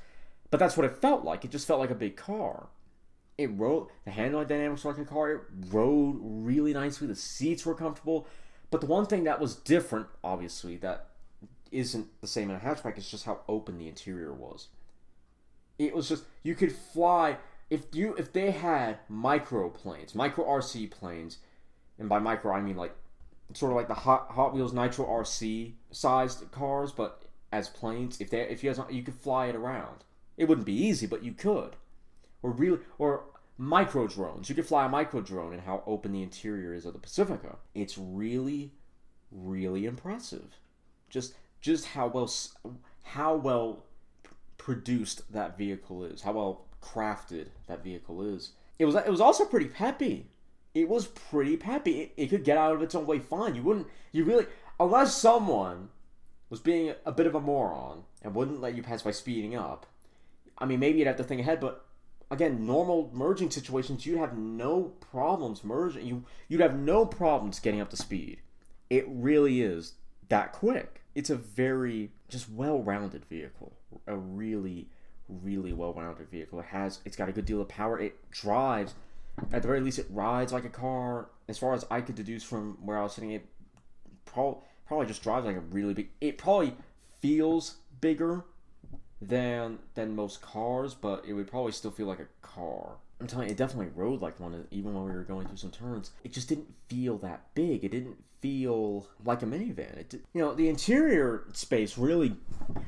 But that's what it felt like. It just felt like a big car. It rode, the handling dynamics a car. It rode really nicely. The seats were comfortable. But the one thing that was different, obviously, that isn't the same in a hatchback. is just how open the interior was. It was just you could fly if you if they had micro planes, micro RC planes, and by micro I mean like sort of like the Hot Hot Wheels Nitro RC sized cars, but as planes. If they if you guys you could fly it around. It wouldn't be easy, but you could. Or really or micro drones. You could fly a micro drone and how open the interior is of the Pacifica. It's really really impressive. Just just how well how well produced that vehicle is, how well crafted that vehicle is. It was it was also pretty peppy. It was pretty peppy. It, it could get out of its own way fine. You wouldn't you really unless someone was being a bit of a moron and wouldn't let you pass by speeding up. I mean, maybe you'd have to think ahead, but again, normal merging situations, you'd have no problems merging. You you'd have no problems getting up to speed. It really is that quick. It's a very just well-rounded vehicle. A really really well-rounded vehicle. It has it's got a good deal of power. It drives at the very least it rides like a car. As far as I could deduce from where I was sitting, it probably probably just drives like a really big. It probably feels bigger than than most cars, but it would probably still feel like a car. I'm telling you, it definitely rode like one, even when we were going through some turns. It just didn't feel that big. It didn't feel like a minivan. It, did, you know, the interior space really,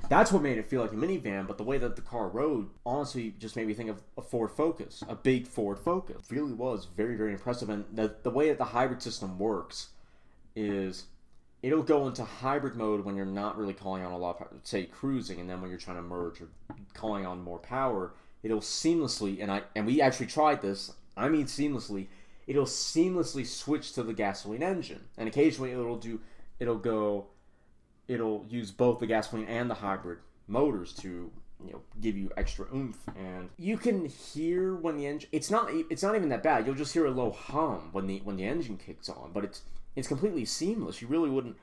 that's what made it feel like a minivan. But the way that the car rode, honestly, just made me think of a Ford Focus, a big Ford Focus. It really was very, very impressive. And the the way that the hybrid system works is it'll go into hybrid mode when you're not really calling on a lot of power, say cruising, and then when you're trying to merge or calling on more power, it'll seamlessly and I and we actually tried this. I mean seamlessly. It'll seamlessly switch to the gasoline engine, and occasionally it'll do it'll go it'll use both the gasoline and the hybrid motors to you know give you extra oomph and you can hear when the engine it's not it's not even that bad you'll just hear a low hum when the when the engine kicks on but it's it's completely seamless. You really wouldn't.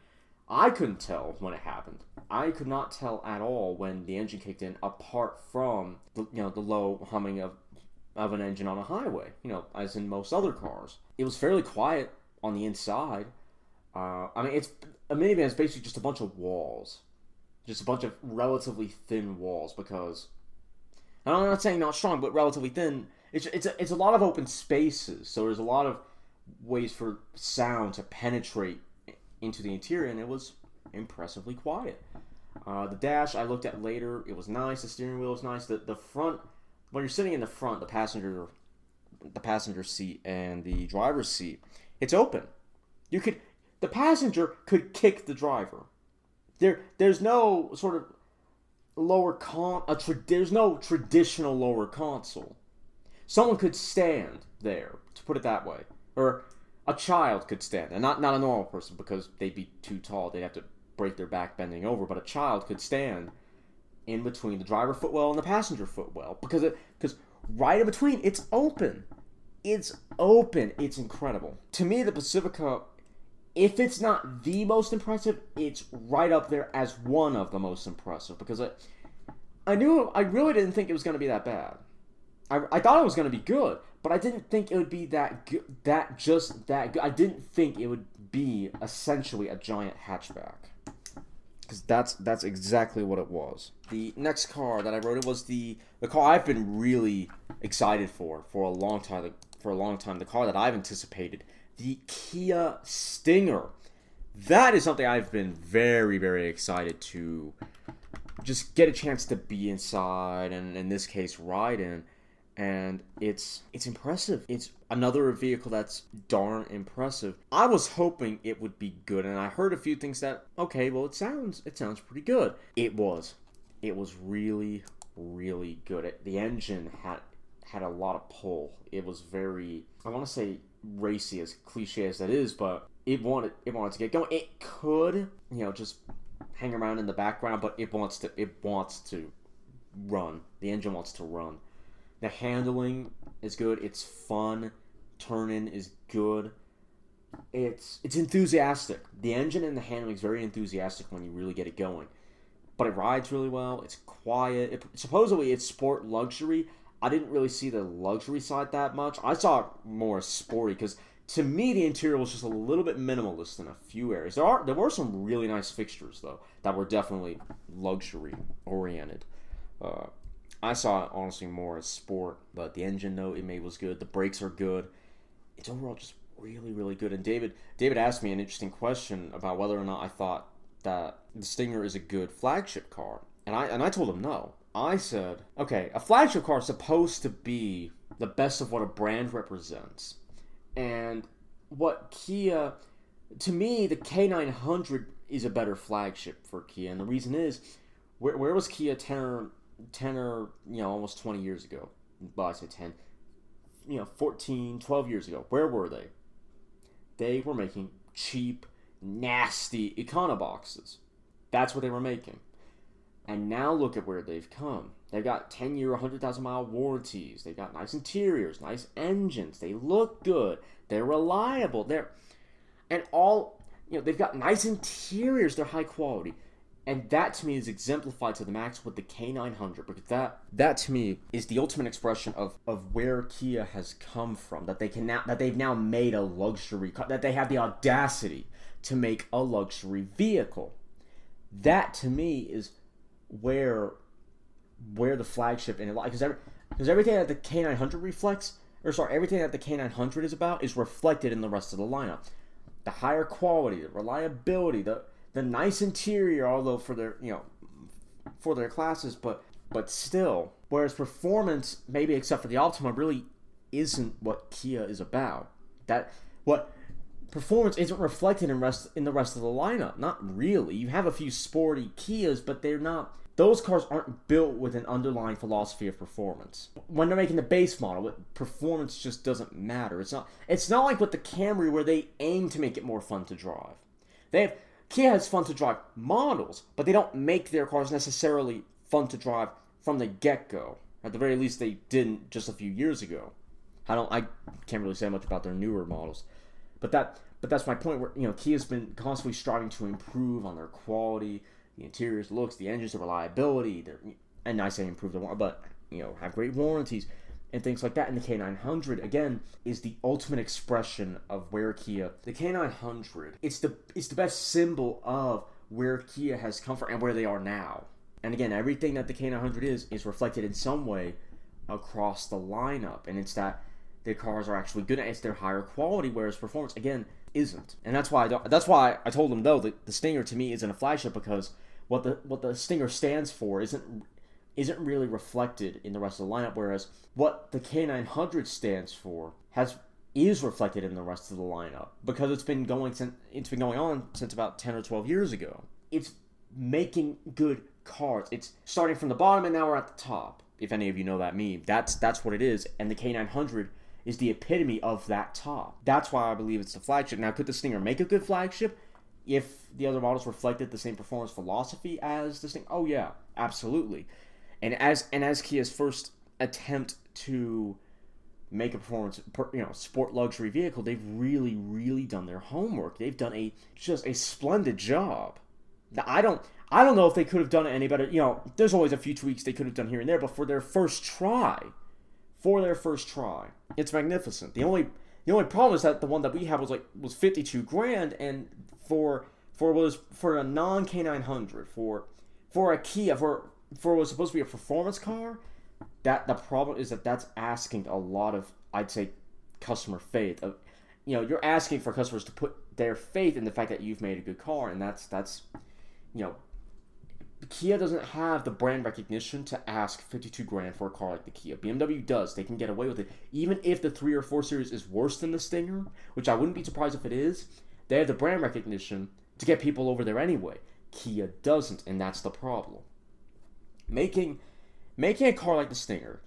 I couldn't tell when it happened. I could not tell at all when the engine kicked in, apart from the you know the low humming of of an engine on a highway. You know, as in most other cars, it was fairly quiet on the inside. Uh, I mean, it's a minivan is basically just a bunch of walls, just a bunch of relatively thin walls. Because I'm not saying not strong, but relatively thin. It's it's a, it's a lot of open spaces, so there's a lot of ways for sound to penetrate into the interior, and it was impressively quiet. Uh, the dash I looked at later, it was nice. The steering wheel was nice. The the front, when you're sitting in the front, the passenger, the passenger seat and the driver's seat, it's open. You could, the passenger could kick the driver. There, there's no sort of lower con. A tra- there's no traditional lower console. Someone could stand there, to put it that way or a child could stand, and not not a normal person because they'd be too tall. They'd have to break their back bending over. But a child could stand in between the driver footwell and the passenger footwell because it because right in between it's open. It's open. It's incredible. To me, the Pacifica, if it's not the most impressive, it's right up there as one of the most impressive because I, I knew I really didn't think it was going to be that bad. I, I thought it was going to be good, but I didn't think it would be that good, that just that good. I didn't think it would be essentially a giant hatchback. Because that's that's exactly what it was. The next car that I wrote it was the the car I've been really excited for for a long time for a long time. The car that I've anticipated, the Kia Stinger. That is something I've been very very excited to just get a chance to be inside and in this case ride in and it's it's impressive. It's another vehicle that's darn impressive. I was hoping it would be good, and I heard a few things that okay, well, it sounds it sounds pretty good. It was, it was really really good. It, the engine had had a lot of pull. It was very I want to say racy, as cliche as that is, but it wanted it wanted to get going. It could you know just hang around in the background, but it wants to it wants to run. The engine wants to run the handling is good. It's fun. Turning is good. It's it's enthusiastic. The engine and the handling is very enthusiastic when you really get it going. But it rides really well. It's quiet. It, supposedly it's sport luxury. I didn't really see the luxury side that much. I saw more sporty because to me, the interior was just a little bit minimalist in a few areas. There are there were some really nice fixtures though that were definitely luxury oriented. Uh, I saw it honestly more as sport, but the engine note it made was good. The brakes are good. It's overall just really really good. And David David asked me an interesting question about whether or not I thought that the Stinger is a good flagship car, and I and I told him no. I said, okay, a flagship car is supposed to be the best of what a brand represents and what Kia, to me, the K900 is a better flagship for Kia. And the reason is, where, where was Kia 10 or, 10 or, you know, almost 20 years ago? Well, I say 10, you know, 14, 12 years ago. Where were they? They were making cheap, nasty Econoboxes. That's what they were making. And now look at where they've come. They've got 10 year, 100,000 mile warranties. They've got nice interiors, nice engines. They look good. They're reliable. They're, and all, you know, they've got nice interiors. They're high quality. And that to me is exemplified to the max with the K900 because that that to me is the ultimate expression of, of where Kia has come from that they can now that they've now made a luxury car that they have the audacity to make a luxury vehicle. That to me is where where the flagship in it because every, because everything that the K900 reflects or sorry everything that the K900 is about is reflected in the rest of the lineup. The higher quality, the reliability, the the nice interior, although for their you know for their classes, but but still, whereas performance, maybe except for the Optima, really isn't what Kia is about. That what performance isn't reflected in rest in the rest of the lineup. Not really. You have a few sporty Kias, but they're not those cars aren't built with an underlying philosophy of performance. When they're making the base model, performance just doesn't matter. It's not. It's not like with the Camry where they aim to make it more fun to drive. They have Kia has fun to drive models, but they don't make their cars necessarily fun to drive from the get go. At the very least, they didn't just a few years ago. I don't. I can't really say much about their newer models, but that. But that's my point. Where you know Kia's been constantly striving to improve on their quality, the interiors, looks, the engines, the reliability. They're, and I say improve the but you know have great warranties and things like that. And the K900 again is the ultimate expression of where Kia. The K900 it's the it's the best symbol of where Kia has come from and where they are now. And again, everything that the K900 is is reflected in some way across the lineup, and it's that the cars are actually good. It's their higher quality, whereas performance again isn't. And that's why I don't, that's why I told them though that the Stinger to me isn't a flagship because what the what the Stinger stands for isn't isn't really reflected in the rest of the lineup. Whereas what the K900 stands for has is reflected in the rest of the lineup because it's been going since it's been going on since about ten or twelve years ago. It's making good cars. It's starting from the bottom and now we're at the top. If any of you know that meme, that's that's what it is. And the K900 is the epitome of that top. That's why I believe it's the flagship. Now, could the Stinger make a good flagship if the other models reflected the same performance philosophy as the Stinger? Oh yeah, absolutely. And as and as Kia's first attempt to make a performance, you know, sport luxury vehicle, they've really, really done their homework. They've done a just a splendid job. Now, I don't, I don't know if they could have done it any better. You know, there's always a few tweaks they could have done here and there, but for their first try, for their first try, it's magnificent. The only the only problem is that the one that we had was like was 52 grand and for for was for a non K900 for for a Kia for for what was supposed to be a performance car that the problem is that that's asking a lot of I'd say customer faith of you know you're asking for customers to put their faith in the fact that you've made a good car and that's that's you know Kia doesn't have the brand recognition to ask 52 grand for a car like the Kia. BMW does. They can get away with it. Even if the 3 or 4 Series is worse than the Stinger, which I wouldn't be surprised if it is, they have the brand recognition to get people over there anyway. Kia doesn't, and that's the problem. Making making a car like the Stinger,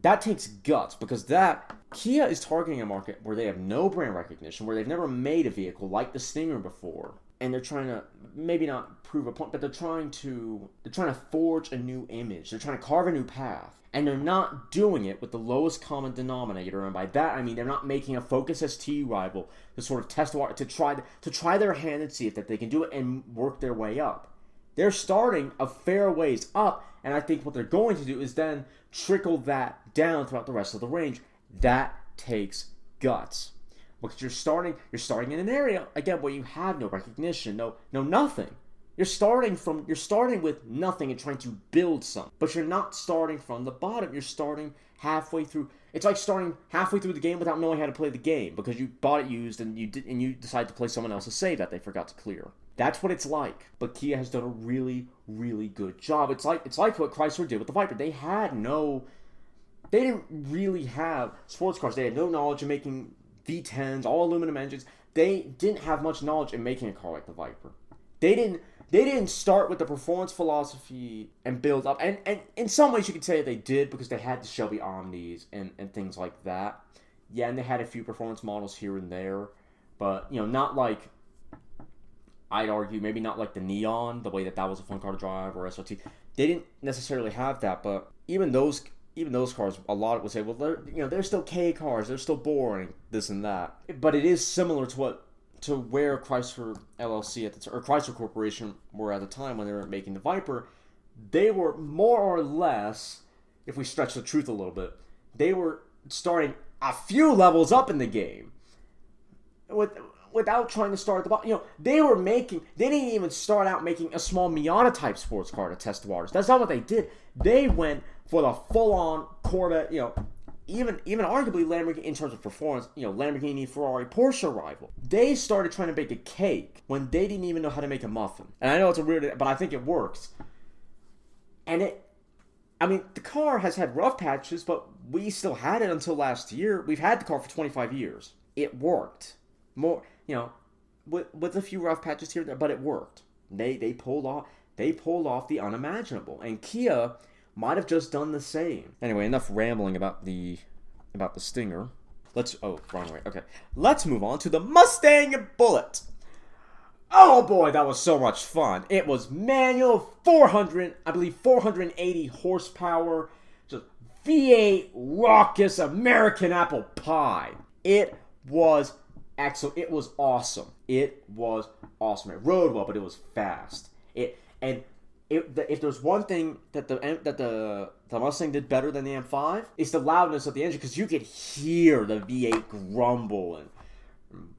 that takes guts because that Kia is targeting a market where they have no brand recognition, where they've never made a vehicle like the Stinger before and they're trying to maybe not prove a point, but they're trying to they're trying to forge a new image. They're trying to carve a new path, and they're not doing it with the lowest common denominator. And by that I mean they're not making a Focus ST rival to sort of test water to try to try their hand and see if that they can do it and work their way up. They're starting a fair ways up, and I think what they're going to do is then trickle that down throughout the rest of the range. That takes guts. because you're starting you're starting in an area again where you have no recognition, no no nothing. You're starting from you're starting with nothing and trying to build something, but you're not starting from the bottom. You're starting halfway through. It's like starting halfway through the game without knowing how to play the game because you bought it used and you did and you decide to play someone else's save that they forgot to clear. That's what it's like. But Kia has done a really, really good job. It's like it's like what Chrysler did with the Viper. They had no they didn't really have sports cars. They had no knowledge of making V10s, all aluminum engines. They didn't have much knowledge in making a car like the Viper. They didn't they didn't start with the performance philosophy and build up. And, and in some ways, you could say they did because they had the Shelby Omnis and, and things like that. Yeah, and they had a few performance models here and there, but you know, not like I'd argue maybe not like the Neon, the way that that was a fun car to drive or SRT. They didn't necessarily have that, but even those even those cars, a lot would say, well, they're you know they're still K cars, they're still boring, this and that. But it is similar to what to where Chrysler LLC at the or Chrysler Corporation were at the time when they were making the Viper. They were more or less, if we stretch the truth a little bit, they were starting a few levels up in the game. With without trying to start at the bottom. You know, they were making, they didn't even start out making a small Miata type sports car to test the waters. That's not what they did. They went for the full on Corvette, you know, even even arguably Lamborghini in terms of performance, you know, Lamborghini, Ferrari, Porsche rival. They started trying to bake a cake when they didn't even know how to make a muffin. And I know it's a weird, but I think it works. And it, I mean, the car has had rough patches, but we still had it until last year. We've had the car for 25 years. It worked. More, you know, with, with a few rough patches here and there, but it worked. They they pulled off they pulled off the unimaginable, and Kia might have just done the same. Anyway, enough rambling about the about the Stinger. Let's oh wrong way. Okay, let's move on to the Mustang Bullitt. Oh boy, that was so much fun. It was manual, 400, I believe 480 horsepower, just V8 raucous American apple pie. It was excellent. It was awesome. It was awesome. It rode well, but it was fast. It and it, the, if there's one thing that the that the the Mustang did better than the M5, it's the loudness of the engine because you could hear the V8 grumble and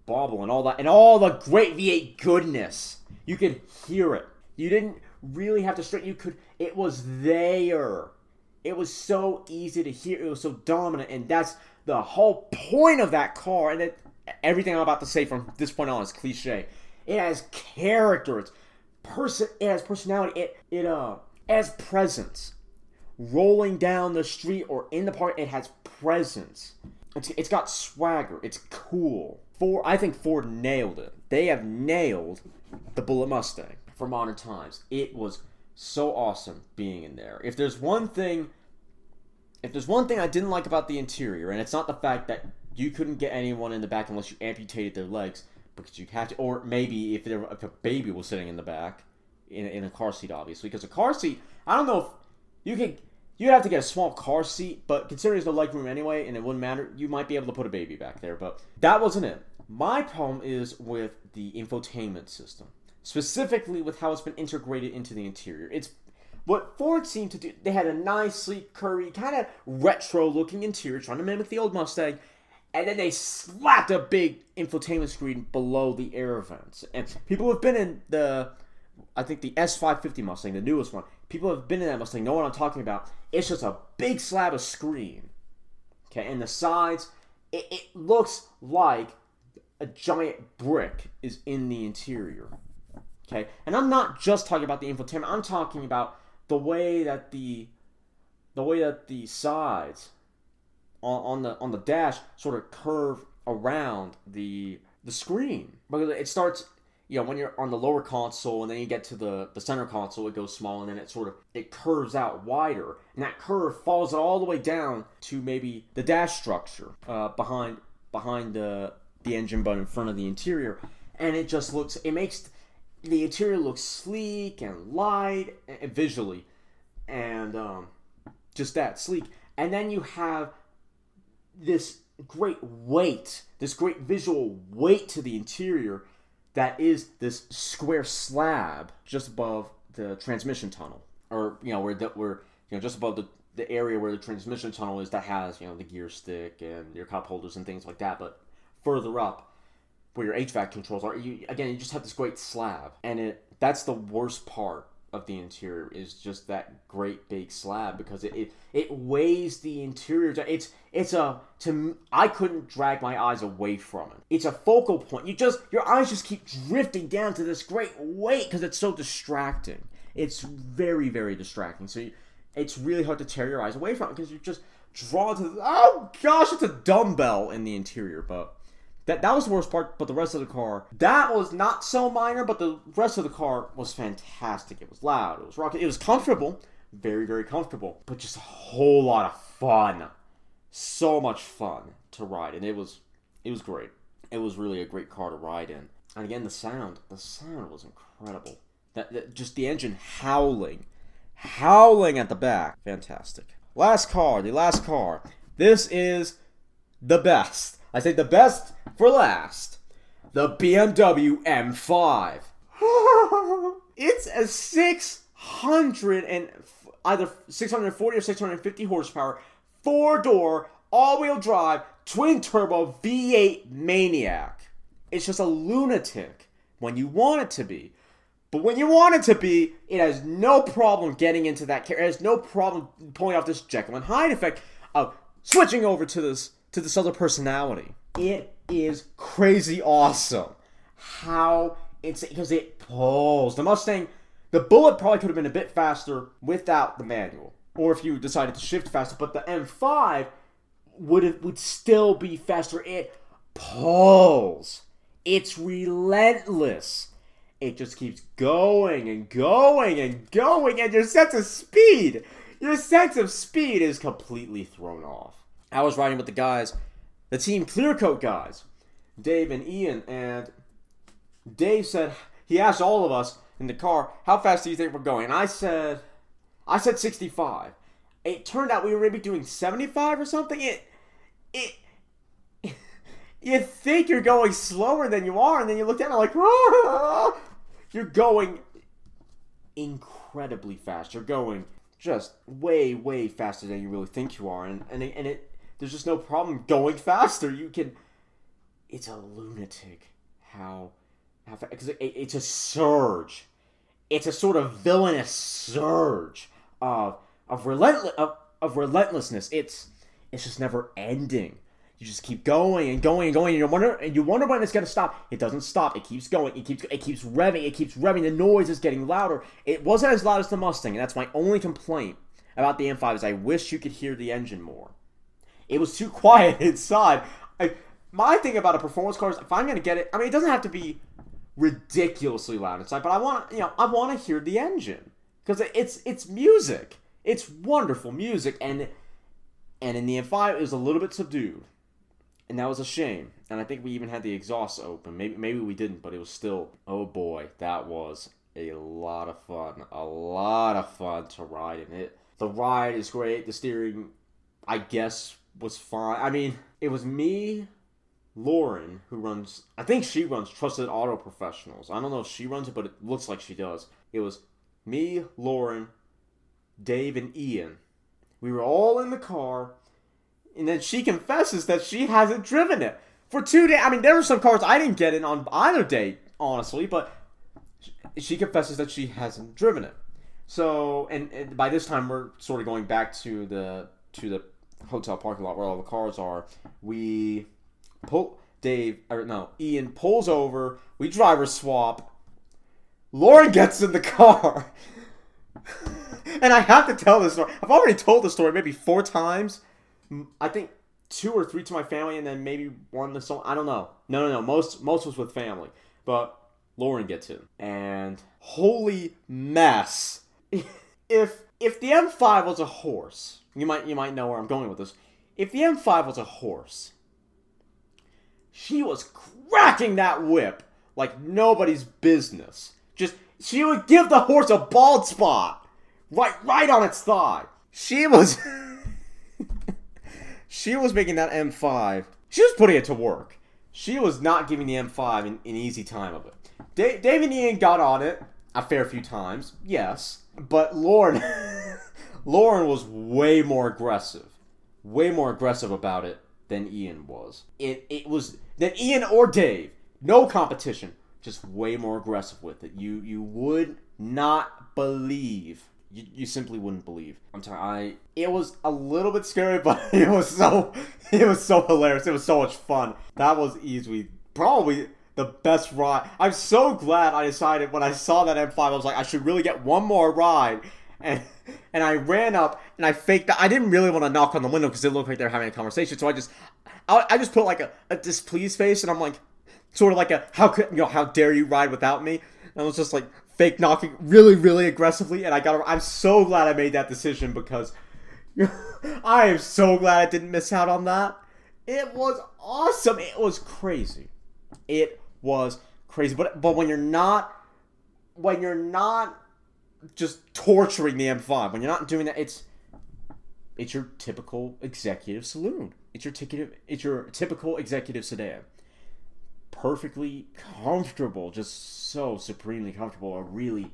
bobble and all that and all the great V8 goodness. You could hear it. You didn't really have to straighten. You could. It was there. It was so easy to hear. It was so dominant, and that's the whole point of that car. And it, everything I'm about to say from this point on is cliche. It has character. It's person. It has personality. It it uh has presence. Rolling down the street or in the park, it has presence. It's, it's got swagger. It's cool. Ford, I think Ford nailed it. They have nailed the Bullitt Mustang for modern times. It was so awesome being in there. If there's one thing, if there's one thing I didn't like about the interior, and it's not the fact that you couldn't get anyone in the back unless you amputated their legs because you have to, or maybe if there if a baby was sitting in the back in, in a car seat, obviously, because a car seat, I don't know if you could. You'd have to get a small car seat, but considering there's no leg room anyway, and it wouldn't matter, you might be able to put a baby back there. But that wasn't it. My problem is with the infotainment system, specifically with how it's been integrated into the interior. It's what Ford seemed to do. They had a nice, sleek, curvy, kind of retro-looking interior, trying to mimic the old Mustang, and then they slapped a big infotainment screen below the air vents. And people have been in the, I think the S550 Mustang, the newest one. People have been in that Mustang, know what I'm talking about. It's just a big slab of screen. Okay, and the sides, it, it looks like a giant brick is in the interior. Okay, and I'm not just talking about the infotainment. I'm talking about the way that the, the way that the sides on, on the on the dash sort of curve around the the screen. Because it starts you know when you're on the lower console and then you get to the the center console it goes small and then it sort of it curves out wider. And that curve falls all the way down to maybe the dash structure uh, behind behind the the engine but in front of the interior. And it just looks it makes the interior look sleek and light and visually. And um, just that sleek. And then you have this great weight, this great visual weight to the interior that is this square slab just above the transmission tunnel, or you know where that where you know just above the the area where the transmission tunnel is that has you know the gear stick and your cup holders and things like that. But further up where your HVAC controls are. You again, you just have this great slab, and it that's the worst part of the interior is just that great big slab because it it, it weighs the interior. It's it's a to I couldn't drag my eyes away from it. It's a focal point. You just your eyes just keep drifting down to this great weight because it's so distracting. It's very very distracting. So you, it's really hard to tear your eyes away from it because you just drawn to oh gosh, it's a dumbbell in the interior, but. That, that was the worst part, but the rest of the car, that was not so minor, but the rest of the car was fantastic. It was loud, it was rocking, it was comfortable, very, very comfortable, but just a whole lot of fun. So much fun to ride, and it was, it was great. It was really a great car to ride in. And again, the sound, the sound was incredible. That, that just the engine howling, howling at the back, fantastic. Last car, the last car. This is the best. I say the best for last. The BMW M5. it's a 600 and either 640 or 650 horsepower, four door, all wheel drive, twin turbo V8 Maniac. It's just a lunatic when you want it to be. But when you want it to be, it has no problem getting into that car. It has no problem pulling off this Jekyll and Hyde effect of switching over to this to this other personality. It is crazy awesome how it's because it pulls. The Mustang, the Bullitt probably could have been a bit faster without the manual, or if you decided to shift faster. But the M5 would have, would still be faster. It pulls. It's relentless. It just keeps going and going and going, and your sense of speed, your sense of speed is completely thrown off. I was riding with the guys, the team Clearcoat guys, Dave and Ian, and Dave said he asked all of us in the car, "How fast do you think we're going?" And I said, "I said 65." It turned out we were maybe doing 75 or something. It, it, you think you're going slower than you are, and then you look down and like, ah! you're going incredibly fast. You're going just way, way faster than you really think you are, and and it, and it there's just no problem going faster. You can. It's a lunatic how how because it, it's a surge. It's a sort of villainous surge of of relentless of, of relentlessness. It's it's just never ending. You just keep going and going and going, and you wonder and you wonder when it's gonna stop. It doesn't stop. It keeps going. It keeps it keeps revving. It keeps revving. The noise is getting louder. It wasn't as loud as the Mustang, and that's my only complaint about the M5 is I wish you could hear the engine more. It was too quiet inside. I, my thing about a performance car is if I'm gonna get it, I mean, it doesn't have to be ridiculously loud inside, but I want to, you know, I want to hear the engine because it's it's music. It's wonderful music, and and in the M5 it was a little bit subdued, and that was a shame. And I think we even had the exhaust open. Maybe maybe we didn't, but it was still. Oh boy, that was a lot of fun. A lot of fun to ride in it. The ride is great. The steering, I guess, was fine. I mean, it was me, Lauren, who runs, I think she runs Trusted Auto Professionals. I don't know if she runs it, but it looks like she does. It was me, Lauren, Dave, and Ian. We were all in the car, and then she confesses that she hasn't driven it for two days. I mean, there were some cars I didn't get in on either day, honestly, but she confesses that she hasn't driven it. So, and, and by this time, we're sort of going back to the to the hotel parking lot where all the cars are. We pull Dave or no Ian pulls over. We driver swap. Lauren gets in the car, and I have to tell this story. I've already told the story maybe four times. I think two or three to my family, and then maybe one to someone. I don't know. No, no, no. Most most was with family, but Lauren gets in, and holy mess! if if the M5 was a horse, you might you might know where I'm going with this. If the M5 was a horse, she was cracking that whip like nobody's business. Just she would give the horse a bald spot right right on its thigh. She was she was making that M5. She was putting it to work. She was not giving the M5 an, an easy time of it. And Ian got on it a fair few times, yes, but Lauren Lauren was way more aggressive, way more aggressive about it than Ian was. It it was than Ian or Dave. No competition. Just way more aggressive with it. You you would not believe. You, you simply wouldn't believe. I'm telling I it was a little bit scary, but it was so it was so hilarious. It was so much fun. That was easily probably the best ride. I'm so glad I decided when I saw that M5, I was like, I should really get one more ride. And and I ran up and I faked. I didn't really want to knock on the window because it looked like they were having a conversation. So I just, I, I just put like a, a displeased face, and I'm like, sort of like a how could you know how dare you ride without me? And I was just like fake knocking really really aggressively, and I got. I'm so glad I made that decision because I am so glad I didn't miss out on that. It was awesome. It was crazy. It was crazy. But but when you're not when you're not just torturing the M5, when you're not doing that, it's it's your typical executive saloon. It's your ticket. It's your typical executive sedan. Perfectly comfortable, just so supremely comfortable. A really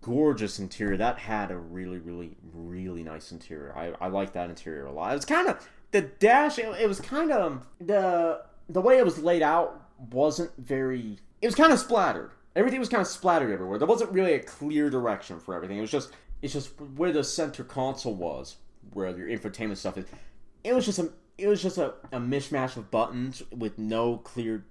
gorgeous interior. That had a really, really, really nice interior. I, I like that interior a lot. It was kind of the dash. It, it was kind of um, the the way it was laid out wasn't very. It was kind of splattered. Everything was kind of splattered everywhere. There wasn't really a clear direction for everything. It was just it's just where the center console was, where your infotainment stuff is. It was just a it was just a, a mishmash of buttons with no clear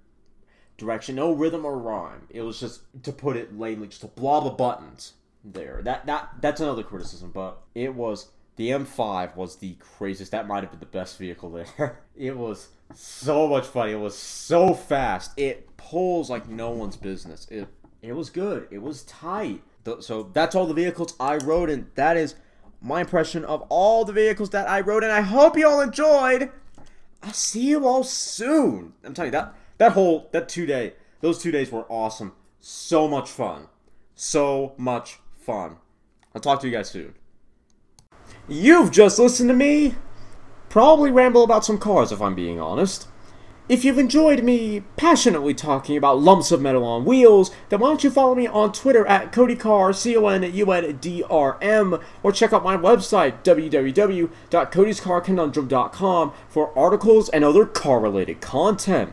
direction, no rhythm or rhyme. It was just to put it lamely, just a blob of buttons there. That that that's another criticism, but it was the M5 was the craziest. That might have been the best vehicle there. it was so much fun. It was so fast. It pulls like no one's business. It it was good. It was tight. So that's all the vehicles I rode, and that is my impression of all the vehicles that I rode. And I hope you all enjoyed. I'll see you all soon. I'm telling you that that whole that two day those two days were awesome. So much fun. So much fun. I'll talk to you guys soon. You've just listened to me probably ramble about some cars if I'm being honest. If you've enjoyed me passionately talking about lumps of metal on wheels, then why don't you follow me on Twitter at CodyCar, C-O-N-U-N-D-R-M, or check out my website, www.codyscarconundrum.com, for articles and other car-related content.